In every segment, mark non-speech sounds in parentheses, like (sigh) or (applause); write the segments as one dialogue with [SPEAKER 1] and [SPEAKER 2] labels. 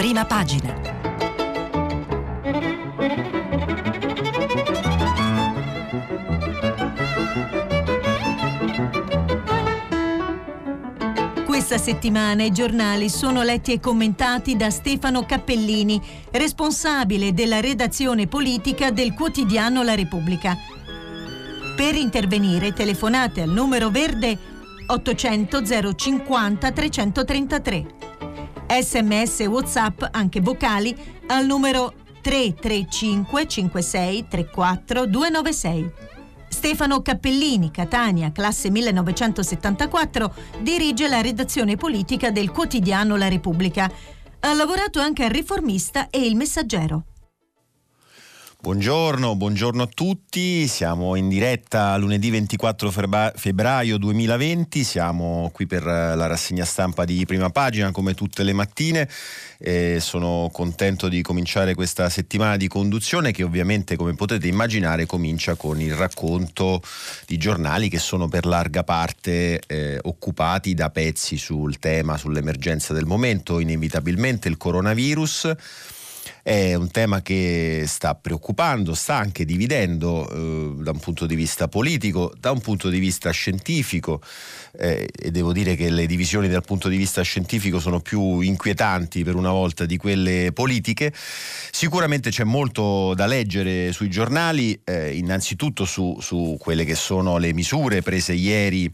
[SPEAKER 1] prima pagina. Questa settimana i giornali sono letti e commentati da Stefano Cappellini, responsabile della redazione politica del quotidiano La Repubblica. Per intervenire telefonate al numero verde 800 050 333. Sms WhatsApp anche vocali al numero 335 56 34 296. Stefano Cappellini, Catania, classe 1974, dirige la redazione politica del quotidiano La Repubblica. Ha lavorato anche al Riformista e Il Messaggero.
[SPEAKER 2] Buongiorno, buongiorno, a tutti, siamo in diretta lunedì 24 febbraio 2020, siamo qui per la rassegna stampa di prima pagina come tutte le mattine. E sono contento di cominciare questa settimana di conduzione che ovviamente come potete immaginare comincia con il racconto di giornali che sono per larga parte eh, occupati da pezzi sul tema, sull'emergenza del momento, inevitabilmente il coronavirus è un tema che sta preoccupando, sta anche dividendo eh, da un punto di vista politico, da un punto di vista scientifico eh, e devo dire che le divisioni dal punto di vista scientifico sono più inquietanti per una volta di quelle politiche. Sicuramente c'è molto da leggere sui giornali, eh, innanzitutto su, su, quelle che sono le misure prese ieri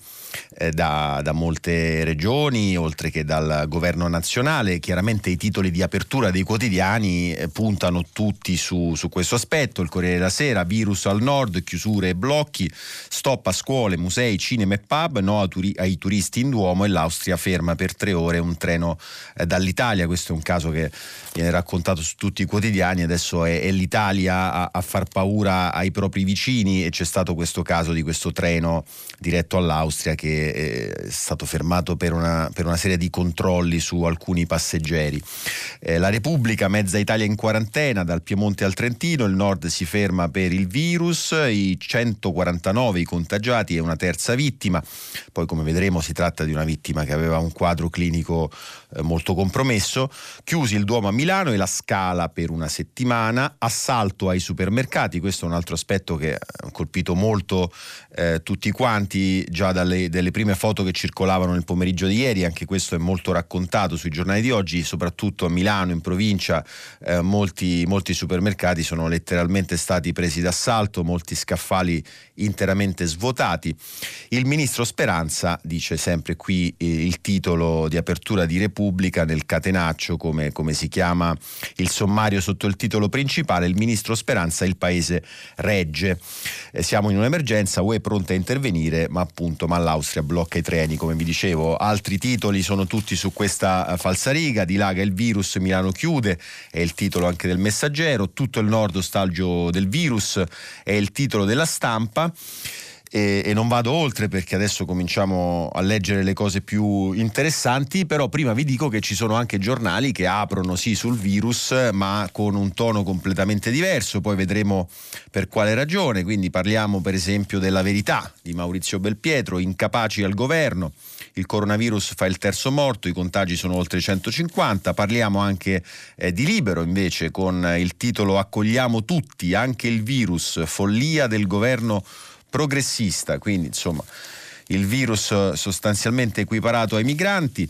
[SPEAKER 2] eh, da, da, molte regioni, oltre che dal governo nazionale. Chiaramente i titoli di apertura dei quotidiani eh, puntano tutti su, su, questo aspetto. Il Corriere della Sera, virus al nord, chiusure e blocchi, stop a scuole, musei, cinema e pub, no turi- ai turisti in Duomo e l'Austria ferma per tre ore un treno eh, dall'Italia. Questo è un caso che viene raccontato su tutti i quotidiani, adesso è, è l'Italia a, a, far paura ai propri vicini e c'è stato questo caso di questo treno diretto all'Austria che eh, è stato fermato per una, per una serie di controlli su alcuni passeggeri. Eh, la Repubblica, mezza Italia in quarantena, dal Piemonte al Trentino, il nord si ferma per il virus, i 149 i contagiati e una terza vittima, poi come vedremo si tratta di una vittima che aveva un quadro clinico molto compromesso, chiusi il Duomo a Milano e la Scala per una settimana, assalto ai supermercati, questo è un altro aspetto che ha colpito molto eh, tutti quanti già dalle prime foto che circolavano nel pomeriggio di ieri, anche questo è molto raccontato sui giornali di oggi, soprattutto a Milano, in provincia, eh, molti, molti supermercati sono letteralmente stati presi d'assalto, molti scaffali interamente svuotati. Il ministro Speranza dice sempre qui eh, il titolo di apertura di Repubblica nel catenaccio, come, come si chiama il sommario sotto il titolo principale, il ministro Speranza il paese regge. Eh, siamo in un'emergenza, UE pronta a intervenire, ma appunto ma l'Austria blocca i treni, come vi dicevo. Altri titoli sono tutti su questa eh, falsariga, dilaga il virus, Milano chiude, è il titolo anche del messaggero, tutto il nord ostaggio del virus, è il titolo della stampa e, e, non vado oltre perché adesso cominciamo a leggere le cose più interessanti, però prima vi dico che ci sono anche giornali che aprono sì sul virus ma con un tono completamente diverso, poi vedremo per quale ragione, quindi parliamo per esempio della verità di Maurizio Belpietro, incapaci al governo. Il coronavirus fa il terzo morto, i contagi sono oltre 150, parliamo anche eh, di Libero invece con il titolo Accogliamo tutti, anche il virus, follia del governo progressista, quindi insomma il virus sostanzialmente equiparato ai migranti.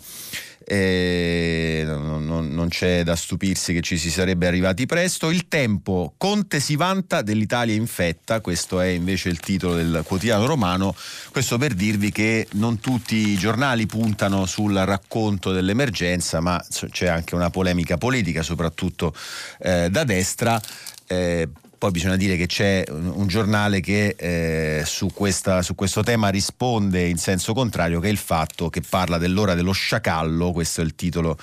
[SPEAKER 2] Eh, non, non, non, c'è da stupirsi che ci si sarebbe arrivati presto. Il tempo, Conte si vanta dell'Italia infetta, questo è invece il titolo del quotidiano romano, questo per dirvi che non tutti i giornali puntano sul racconto dell'emergenza, ma c'è anche una polemica politica, soprattutto eh, da destra. Eh, poi bisogna dire che c'è un giornale che eh, su, questa, su, questo tema risponde in senso contrario, che è il fatto che parla dell'ora dello sciacallo, questo è il titolo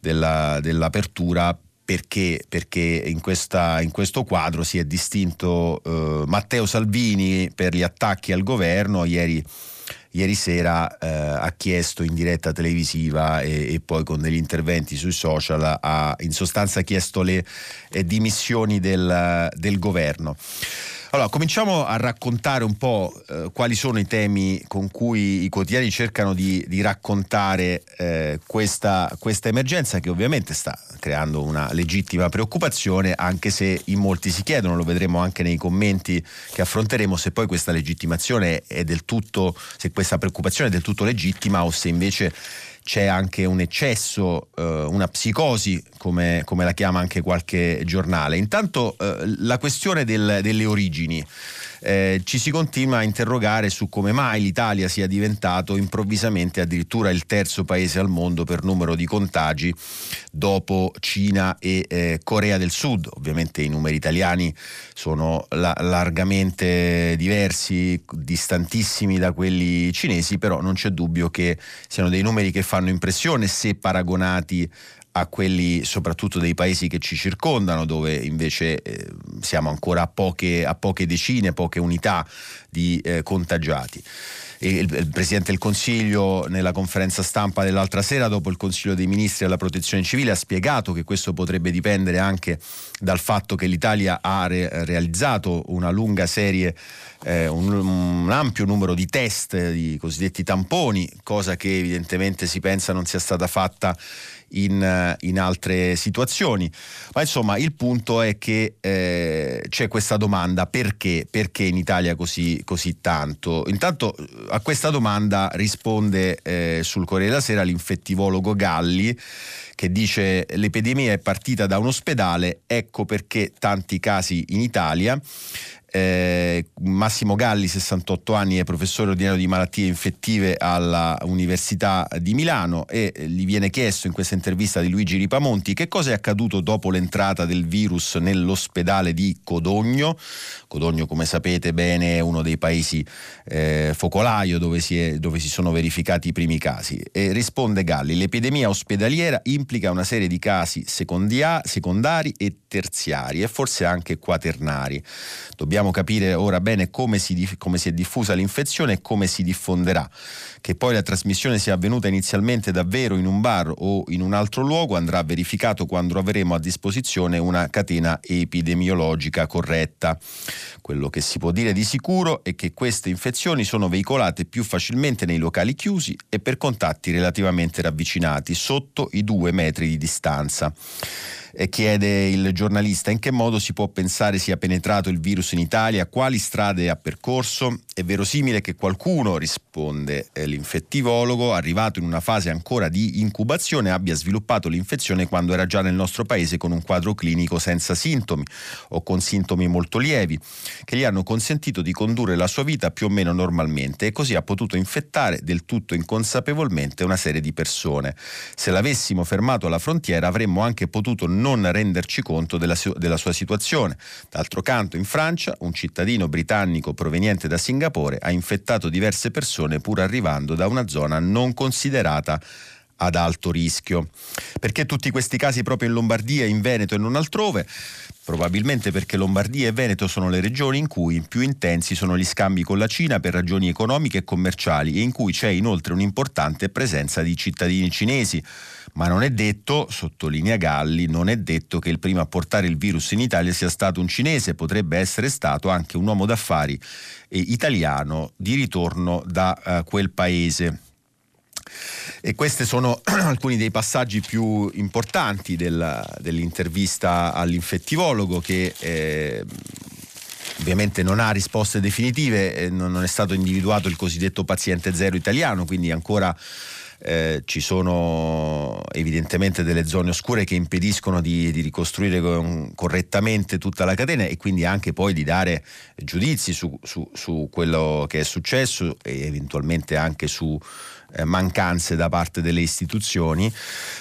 [SPEAKER 2] della, dell'apertura, perché, perché in, questa, in, questo quadro si è distinto eh, Matteo Salvini per gli attacchi al governo, ieri ieri sera eh, ha chiesto in diretta televisiva e, e, poi con degli interventi sui social ha in sostanza chiesto le eh, dimissioni del, del governo. Allora, cominciamo a raccontare un po' eh, quali sono i temi con cui i quotidiani cercano di, di raccontare eh, questa, questa, emergenza che ovviamente sta creando una legittima preoccupazione, anche se in molti si chiedono, lo vedremo anche nei commenti che affronteremo, se poi questa legittimazione è del tutto, se questa preoccupazione è del tutto legittima o se invece c'è anche un eccesso, eh, una psicosi, come, come, la chiama anche qualche giornale. Intanto eh, la questione del, delle origini eh, ci si continua a interrogare su come mai l'Italia sia diventato improvvisamente addirittura il terzo paese al mondo per numero di contagi dopo Cina e eh, Corea del Sud. Ovviamente i numeri italiani sono la- largamente diversi, distantissimi da quelli cinesi, però non c'è dubbio che siano dei numeri che fanno impressione se paragonati a quelli soprattutto dei paesi che ci circondano, dove invece eh, siamo ancora a poche, a poche, decine, poche unità di eh, contagiati. Il, il, Presidente del Consiglio nella conferenza stampa dell'altra sera dopo il Consiglio dei Ministri alla Protezione Civile ha spiegato che questo potrebbe dipendere anche dal fatto che l'Italia ha re- realizzato una lunga serie, eh, un, un, ampio numero di test, di cosiddetti tamponi, cosa che evidentemente si pensa non sia stata fatta in, in, altre situazioni. Ma insomma il punto è che eh, c'è questa domanda perché? Perché in Italia così, così tanto? Intanto a questa domanda risponde eh, sul Corriere della Sera l'infettivologo Galli che dice l'epidemia è partita da un ospedale, ecco perché tanti casi in Italia. Eh, Massimo Galli, 68 anni, è professore ordinario di malattie infettive alla Università di Milano e gli viene chiesto in questa intervista di Luigi Ripamonti che cosa è accaduto dopo l'entrata del virus nell'ospedale di Codogno. Codogno, come sapete bene, è uno dei paesi eh, focolaio dove si, è, dove si, sono verificati i primi casi. E risponde Galli, l'epidemia ospedaliera implica una serie di casi secondia, secondari e terziari e forse anche quaternari. Dobbiamo dobbiamo capire ora bene come si, come si è diffusa l'infezione e come si diffonderà. Che poi la trasmissione sia avvenuta inizialmente davvero in un bar o in un altro luogo andrà verificato quando avremo a disposizione una catena epidemiologica corretta. Quello che si può dire di sicuro è che queste infezioni sono veicolate più facilmente nei locali chiusi e per contatti relativamente ravvicinati, sotto i due metri di distanza chiede il giornalista in che modo si può pensare sia penetrato il virus in Italia, quali strade ha percorso. È verosimile che qualcuno, risponde eh, l'infettivologo, arrivato in una fase ancora di incubazione, abbia sviluppato l'infezione quando era già nel nostro paese con un quadro clinico senza sintomi o con sintomi molto lievi, che gli hanno consentito di condurre la sua vita più o meno normalmente e così ha potuto infettare del tutto inconsapevolmente una serie di persone. Se l'avessimo fermato alla frontiera avremmo anche potuto non renderci conto della, della sua situazione. D'altro canto, in Francia, un cittadino britannico proveniente da Singapore ha infettato diverse persone pur arrivando da una zona non considerata ad alto rischio. Perché tutti questi casi proprio in Lombardia, in Veneto e non altrove? Probabilmente perché Lombardia e Veneto sono le regioni in cui più intensi sono gli scambi con la Cina per ragioni economiche e commerciali e in cui c'è inoltre un'importante presenza di cittadini cinesi. Ma non è detto, sottolinea Galli, non è detto che il primo a portare il virus in Italia sia stato un cinese, potrebbe essere stato anche un uomo d'affari eh, italiano di ritorno da uh, quel paese. E questi sono (clears throat) alcuni dei passaggi più importanti della, dell'intervista all'infettivologo che eh, ovviamente non ha risposte definitive, eh, non è stato individuato il cosiddetto paziente zero italiano, quindi ancora eh, ci sono evidentemente delle zone oscure che impediscono di, di, ricostruire correttamente tutta la catena e quindi anche poi di dare giudizi su, su, su quello che è successo e eventualmente anche su eh, mancanze da parte delle istituzioni,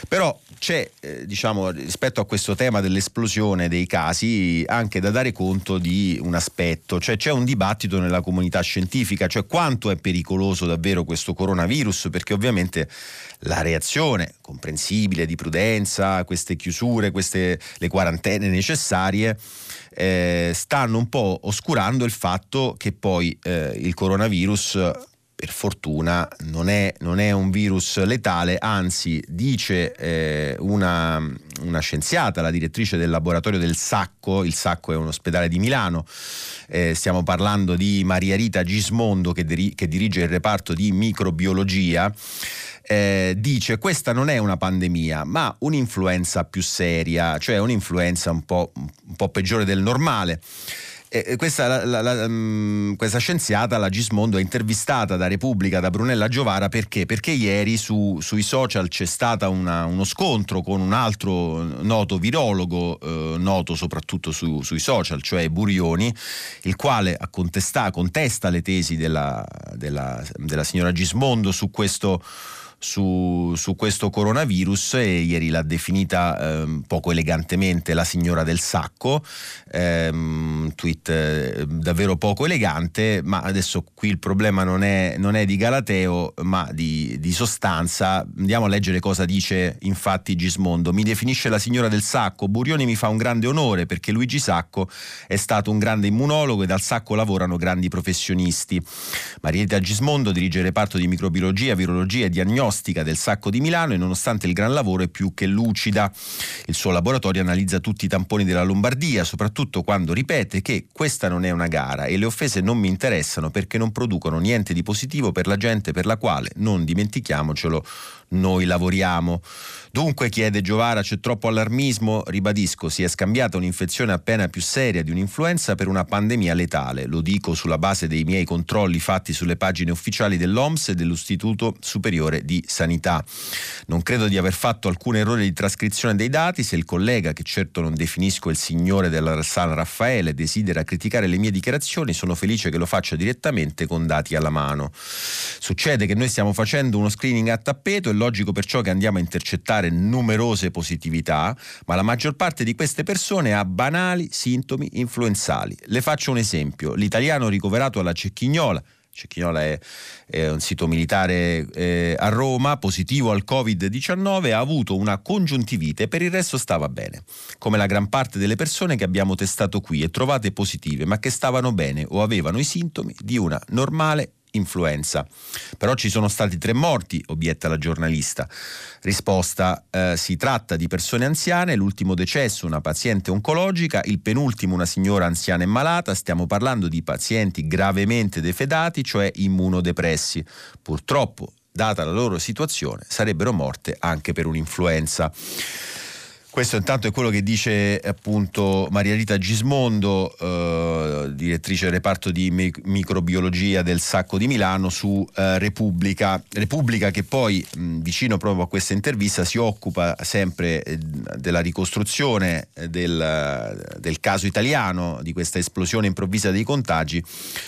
[SPEAKER 2] però c'è eh, diciamo, rispetto a questo tema dell'esplosione dei casi anche da dare conto di un aspetto, cioè c'è un dibattito nella comunità scientifica, cioè quanto è pericoloso davvero questo coronavirus, perché ovviamente la reazione comprensibile di prudenza, queste chiusure, queste, le quarantene necessarie, eh, stanno un po' oscurando il fatto che poi eh, il coronavirus per fortuna non è, non è, un virus letale, anzi dice eh, una, una, scienziata, la direttrice del laboratorio del Sacco, il Sacco è un ospedale di Milano, eh, stiamo parlando di Maria Rita Gismondo che, diri- che dirige il reparto di microbiologia. Eh, dice questa non è una pandemia ma un'influenza più seria, cioè un'influenza un po', un po peggiore del normale. E questa, la, la, la, mm, questa, scienziata, la Gismondo, è intervistata da Repubblica, da Brunella Giovara, perché? Perché ieri su, sui social c'è stato uno scontro con un altro noto virologo, eh, noto soprattutto su, sui social, cioè Burioni, il quale contesta, contesta le tesi della, della, della signora Gismondo su questo su, su, questo coronavirus e ieri l'ha definita eh, poco elegantemente la signora del sacco, eh, un tweet eh, davvero poco elegante, ma adesso qui il problema non è, non è di Galateo ma di, di, sostanza. Andiamo a leggere cosa dice infatti Gismondo. Mi definisce la signora del sacco, Burioni mi fa un grande onore perché Luigi Sacco è stato un grande immunologo e dal sacco lavorano grandi professionisti. Marietta Gismondo dirige il reparto di microbiologia, virologia e diagnostica diagnostica del sacco di Milano e nonostante il gran lavoro è più che lucida. Il suo laboratorio analizza tutti i tamponi della Lombardia, soprattutto quando ripete che questa non è una gara e le offese non mi interessano perché non producono niente di positivo per la gente per la quale, non dimentichiamocelo, noi lavoriamo. Dunque, chiede Giovara, c'è troppo allarmismo? Ribadisco, si è scambiata un'infezione appena più seria di un'influenza per una pandemia letale. Lo dico sulla base dei miei controlli fatti sulle pagine ufficiali dell'OMS e dell'Istituto Superiore di Sanità. Non credo di aver fatto alcun errore di trascrizione dei dati se il collega, che certo non definisco il signore della San Raffaele, desidera criticare le mie dichiarazioni, sono felice che lo faccia direttamente con dati alla mano. Succede che noi stiamo facendo uno screening a tappeto e logico perciò che andiamo a intercettare numerose positività, ma la maggior parte di queste persone ha banali sintomi influenzali. Le faccio un esempio. L'italiano ricoverato alla Cecchignola Cecchinola è, è, un sito militare eh, a Roma, positivo al Covid-19, ha avuto una congiuntivite e per il resto stava bene, come la gran parte delle persone che abbiamo testato qui e trovate positive, ma che stavano bene o avevano i sintomi di una normale influenza. Però ci sono stati tre morti, obietta la giornalista. Risposta, eh, si tratta di persone anziane, l'ultimo decesso una paziente oncologica, il penultimo una signora anziana e malata, stiamo parlando di pazienti gravemente defedati, cioè immunodepressi. Purtroppo, data la loro situazione, sarebbero morte anche per un'influenza. Questo intanto è quello che dice appunto Maria Rita Gismondo, eh, direttrice del reparto di microbiologia del Sacco di Milano su eh, Repubblica. Repubblica che poi mh, vicino proprio a questa intervista si occupa sempre eh, della ricostruzione del, del, caso italiano, di questa esplosione improvvisa dei contagi,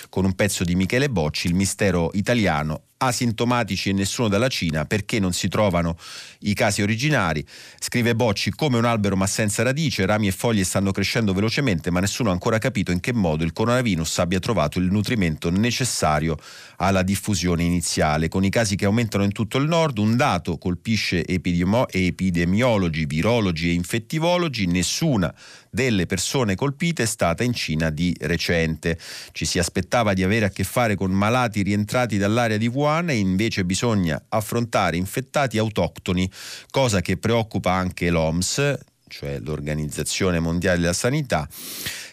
[SPEAKER 2] con un pezzo di Michele Bocci, il mistero italiano asintomatici e nessuno dalla Cina perché non si trovano i casi originari. Scrive Bocci come un albero ma senza radice, rami e foglie stanno crescendo velocemente ma nessuno ha ancora capito in che modo il coronavirus abbia trovato il nutrimento necessario alla diffusione iniziale. Con i casi che aumentano in tutto il nord, un dato colpisce epidemiologi, virologi e infettivologi, nessuna delle persone colpite è stata in Cina di recente. Ci si aspettava di avere a che fare con malati rientrati dall'area di Wuhan e invece bisogna affrontare infettati autoctoni, cosa che preoccupa anche l'OMS, cioè l'Organizzazione Mondiale della Sanità,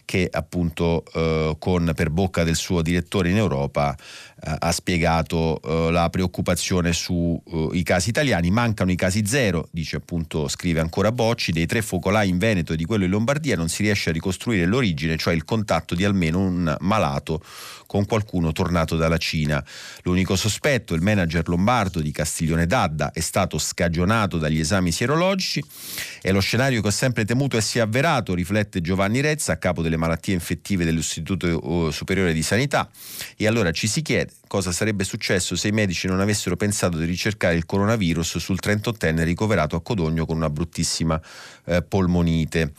[SPEAKER 2] che appunto eh, con, per bocca del suo direttore in Europa eh, ha spiegato eh, la preoccupazione sui eh, casi italiani. Mancano i casi zero, dice appunto, scrive ancora Bocci, dei tre focolai in Veneto e di quello in Lombardia non si riesce a ricostruire l'origine, cioè il contatto di almeno un malato con qualcuno tornato dalla Cina. L'unico sospetto, il manager lombardo di Castiglione d'Adda, è stato scagionato dagli esami sierologici e lo scenario che ho sempre temuto e si è avverato, riflette Giovanni Rezza, a capo delle malattie infettive dell'Istituto Superiore di Sanità. E allora ci si chiede cosa sarebbe successo se i medici non avessero pensato di ricercare il coronavirus sul 38enne ricoverato a Codogno con una bruttissima eh, polmonite.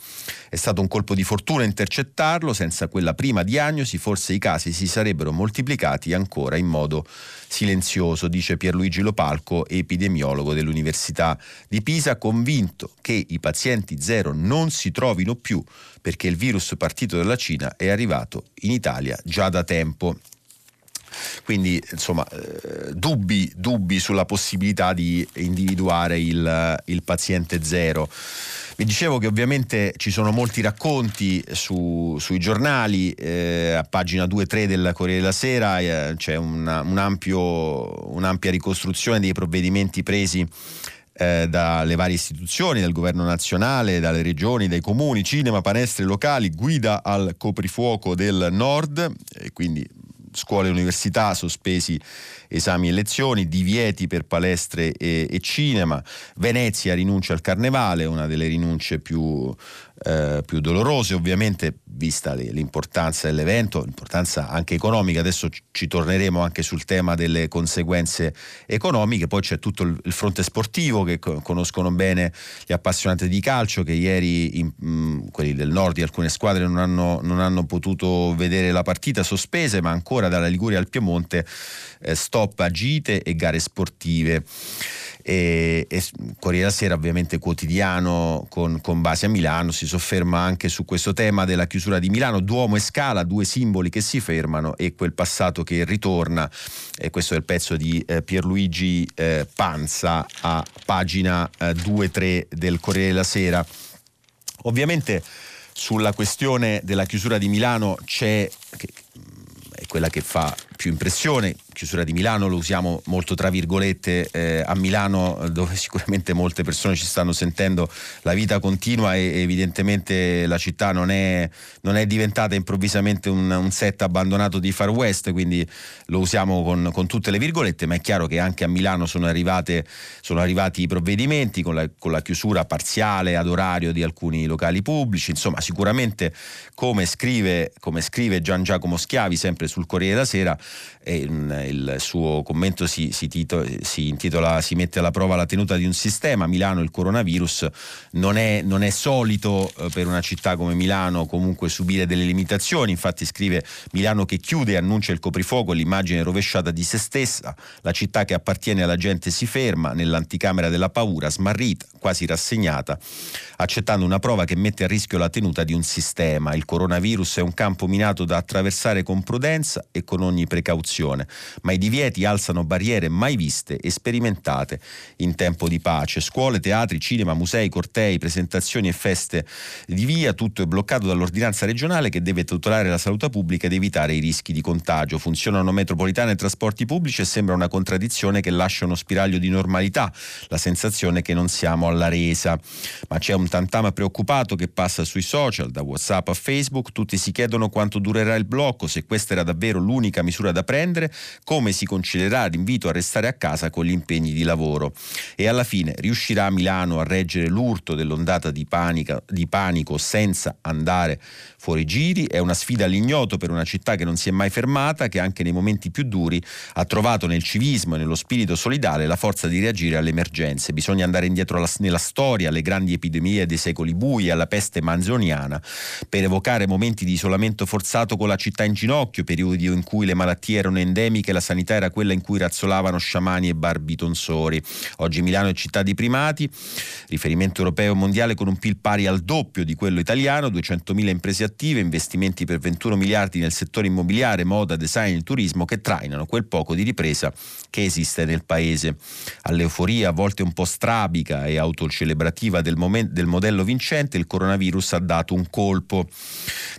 [SPEAKER 2] È stato un colpo di fortuna intercettarlo, senza quella prima diagnosi forse i casi si sarebbero moltiplicati ancora in modo silenzioso, dice Pierluigi Lopalco, epidemiologo dell'Università di Pisa, convinto che i pazienti zero non si trovino più perché il virus partito dalla Cina è arrivato in Italia già da tempo. Quindi insomma eh, dubbi, dubbi, sulla possibilità di individuare il, il paziente zero. Vi dicevo che ovviamente ci sono molti racconti su, sui giornali, eh, a pagina 2-3 del Corriere della Sera eh, c'è una, un ampio, un'ampia ricostruzione dei provvedimenti presi eh, dalle varie istituzioni, dal governo nazionale, dalle regioni, dai comuni, cinema, palestre locali, guida al coprifuoco del nord, quindi scuole e università sospesi esami e lezioni, divieti per palestre e, e cinema, Venezia rinuncia al carnevale, una delle rinunce più eh, più dolorose, ovviamente vista l'importanza dell'evento, l'importanza anche economica, adesso ci torneremo anche sul tema delle conseguenze economiche, poi c'è tutto il fronte sportivo che conoscono bene gli appassionati di calcio che ieri in, mh, quelli del nord di alcune squadre non hanno, non hanno, potuto vedere la partita sospese, ma ancora dalla Liguria al Piemonte eh, stop a gite e gare sportive. E, e Corriere della Sera ovviamente quotidiano con, con, base a Milano si sofferma anche su questo tema della chiusura di Milano, Duomo e Scala, due simboli che si fermano e quel passato che ritorna. E questo è il pezzo di eh, Pierluigi eh, Panza a pagina eh, 2-3 del Corriere della Sera. Ovviamente sulla questione della chiusura di Milano c'è, che, è quella che fa più impressione, chiusura di Milano lo usiamo molto tra virgolette, eh, a Milano dove (laughs) sicuramente molte persone ci stanno sentendo, la vita continua e evidentemente la città non è, non è diventata improvvisamente un, un, set abbandonato di Far West, quindi lo usiamo con, con, tutte le virgolette, ma è chiaro che anche a Milano sono, arrivate, sono arrivati i provvedimenti con la, con la chiusura parziale ad orario di alcuni locali pubblici, insomma sicuramente come scrive, come scrive Gian Giacomo Schiavi sempre sul Corriere della Sera, eh, il suo commento si, si, tito, si, intitola Si mette alla prova la tenuta di un sistema. Milano il coronavirus non è, non è solito eh, per una città come Milano comunque subire delle limitazioni. Infatti scrive Milano che chiude e annuncia il coprifuoco, l'immagine rovesciata di se stessa. La città che appartiene alla gente si ferma nell'anticamera della paura, smarrita, quasi rassegnata, accettando una prova che mette a rischio la tenuta di un sistema. Il coronavirus è un campo minato da attraversare con prudenza e con ogni precauzione ma i divieti alzano barriere mai viste e sperimentate in tempo di pace. Scuole, teatri, cinema, musei, cortei, presentazioni e feste di via, tutto è bloccato dall'ordinanza regionale che deve tutelare la salute pubblica ed evitare i rischi di contagio. Funzionano metropolitane e trasporti pubblici e sembra una contraddizione che lascia uno spiraglio di normalità, la sensazione che non siamo alla resa. Ma c'è un tantama preoccupato che passa sui social, da WhatsApp a Facebook, tutti si chiedono quanto durerà il blocco, se questa era davvero l'unica misura da prendere, come si concederà l'invito a restare a casa con gli impegni di lavoro. E alla fine riuscirà Milano a reggere l'urto dell'ondata di, panica, di panico senza andare fuori giri? È una sfida all'ignoto per una città che non si è mai fermata, che anche nei momenti più duri ha trovato nel civismo e nello spirito solidale la forza di reagire alle emergenze. Bisogna andare indietro alla, nella storia, alle grandi epidemie dei secoli bui, alla peste manzoniana, per evocare momenti di isolamento forzato con la città in ginocchio, periodi in cui le malattie erano endemiche e la sanità era quella in cui razzolavano sciamani e barbitonsori. Oggi Milano è città di primati, riferimento europeo e mondiale con un PIL pari al doppio di quello italiano, 200.000 imprese attive, investimenti per 21 miliardi nel settore immobiliare, moda, design e turismo che trainano quel poco di ripresa che esiste nel paese. All'euforia a volte un po' strabica e autocelebrativa del, moment- del modello vincente, il coronavirus ha dato un colpo.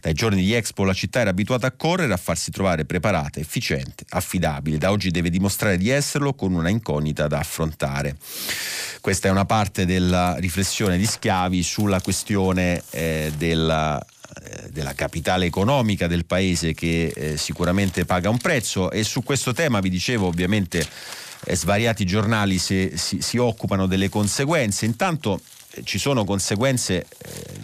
[SPEAKER 2] Dai giorni di Expo la città era abituata a correre, a farsi trovare preparata, efficiente, affidabile. Da oggi deve dimostrare di esserlo con una incognita da affrontare. Questa è una parte della riflessione di Schiavi sulla questione eh, della eh, della capitale economica del paese che eh, sicuramente paga un prezzo e su questo tema vi dicevo ovviamente eh, svariati giornali si, si, si, occupano delle conseguenze intanto eh, ci sono conseguenze eh,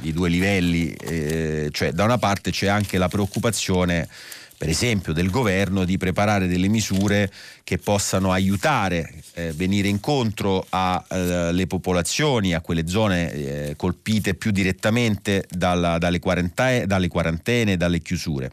[SPEAKER 2] di due livelli eh, cioè da una parte c'è anche la preoccupazione per esempio del governo di preparare delle misure che possano aiutare, eh, venire incontro alle eh, popolazioni, a quelle zone eh, colpite più direttamente dalla, dalle, quarantene, dalle quarantene, dalle chiusure.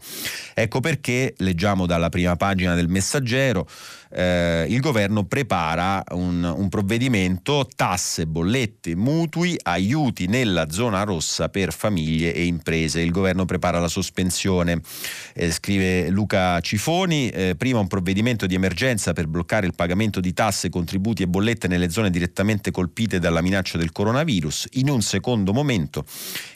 [SPEAKER 2] Ecco perché leggiamo dalla prima pagina del messaggero eh, il governo prepara un, un, provvedimento tasse, bollette, mutui, aiuti nella zona rossa per famiglie e imprese. Il governo prepara la sospensione, eh, scrive Luca Cifoni, eh, prima un provvedimento di emergenza per bloccare il pagamento di tasse, contributi e bollette nelle zone direttamente colpite dalla minaccia del coronavirus, in un secondo momento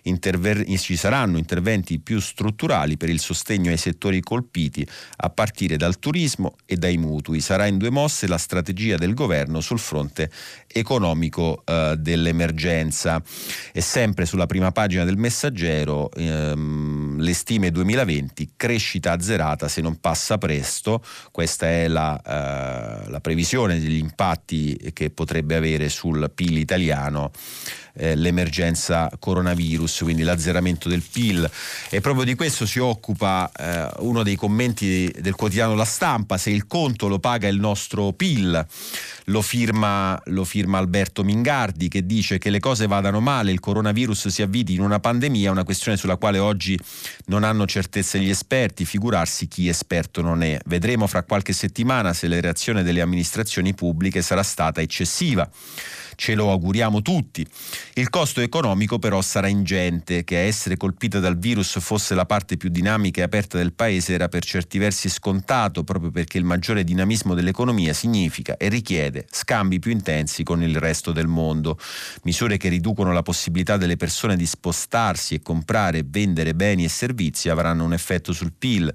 [SPEAKER 2] interver- ci saranno interventi più strutturali per il sostegno ai settori colpiti a partire dal turismo e dai mutui. Sarà in due mosse la strategia del governo sul fronte economico eh, dell'emergenza. E sempre sulla prima pagina del messaggero ehm, le stime 2020, crescita azzerata se non passa presto, questa è la, eh, la previsione degli impatti che potrebbe avere sul PIL italiano eh, l'emergenza coronavirus, quindi l'azzeramento del PIL. E proprio di questo si occupa eh, uno dei commenti del quotidiano La Stampa, se il conto lo paga il nostro PIL. Lo firma, lo firma Alberto Mingardi che dice che le cose vadano male, il coronavirus si avviti in una pandemia, una questione sulla quale oggi non hanno certezze gli esperti, figurarsi chi esperto non è. Vedremo fra qualche settimana se la reazione delle amministrazioni pubbliche sarà stata eccessiva ce lo auguriamo tutti. Il costo economico però sarà ingente, che a essere colpita dal virus fosse la parte più dinamica e aperta del paese era per certi versi scontato, proprio perché il maggiore dinamismo dell'economia significa e richiede scambi più intensi con il resto del mondo, misure che riducono la possibilità delle persone di spostarsi e comprare e vendere beni e servizi avranno un effetto sul PIL.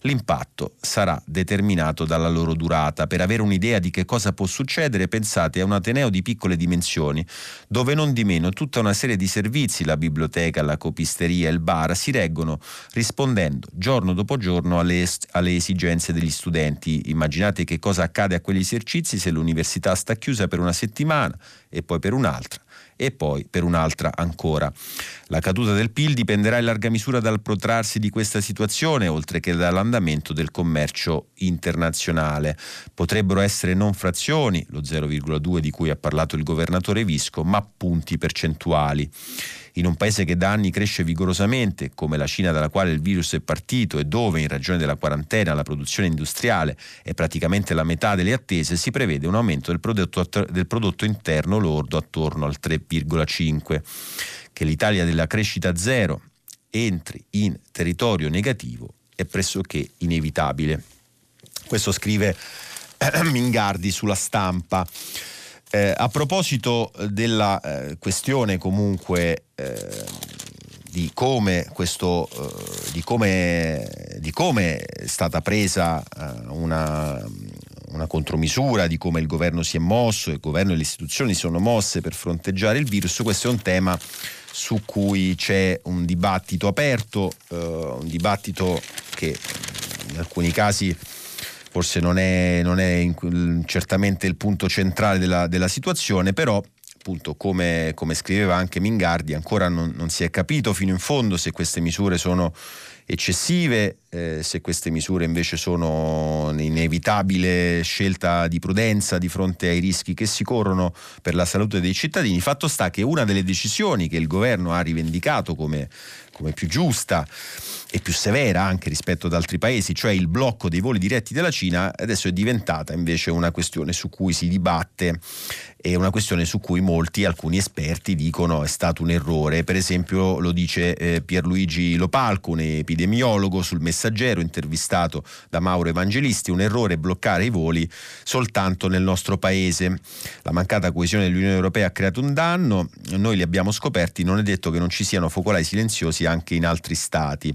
[SPEAKER 2] L'impatto sarà determinato dalla loro durata. Per avere un'idea di che cosa può succedere, pensate a un ateneo di piccole dimensioni, dove non di meno tutta una serie di servizi, la biblioteca, la copisteria, il bar, si reggono rispondendo giorno dopo giorno alle, alle esigenze degli studenti. Immaginate che cosa accade a quegli esercizi se l'università sta chiusa per una settimana e poi per un'altra e poi per un'altra ancora. La caduta del PIL dipenderà in larga misura dal protrarsi di questa situazione, oltre che dall'andamento del commercio internazionale. Potrebbero essere non frazioni, lo 0,2 di cui ha parlato il governatore Visco, ma punti percentuali in un paese che da anni cresce vigorosamente, come la Cina dalla quale il virus è partito e dove, in ragione della quarantena, la produzione industriale è praticamente la metà delle attese, si prevede un aumento del prodotto, del prodotto interno lordo attorno al 3,5. Che l'Italia della crescita zero entri in territorio negativo è pressoché inevitabile. Questo scrive (clears throat) Mingardi sulla stampa. Eh, a proposito della eh, questione comunque eh, di come, questo, eh, di, come, di come è stata presa eh, una, una contromisura, di come il governo si è mosso, il governo e le istituzioni sono mosse per fronteggiare il virus, questo è un tema su cui c'è un dibattito aperto, eh, un dibattito che in alcuni casi forse non è, non è in, certamente il punto centrale della, della situazione, però appunto come, come, scriveva anche Mingardi ancora non, non, si è capito fino in fondo se queste misure sono eccessive, eh, se queste misure invece sono un'inevitabile scelta di prudenza di fronte ai rischi che si corrono per la salute dei cittadini. Fatto sta che una delle decisioni che il governo ha rivendicato come, come più giusta e più severa anche rispetto ad altri paesi, cioè il blocco dei voli diretti della Cina, adesso è diventata invece una questione su cui si dibatte e una questione su cui molti, alcuni esperti dicono è stato un errore. Per esempio lo dice eh, Pierluigi Lopalco, un epidemiologo sul messaggero intervistato da Mauro Evangelisti, un errore bloccare i voli soltanto nel nostro paese. La mancata coesione dell'Unione Europea ha creato un danno, noi li abbiamo scoperti, non è detto che non ci siano focolai silenziosi anche in altri stati.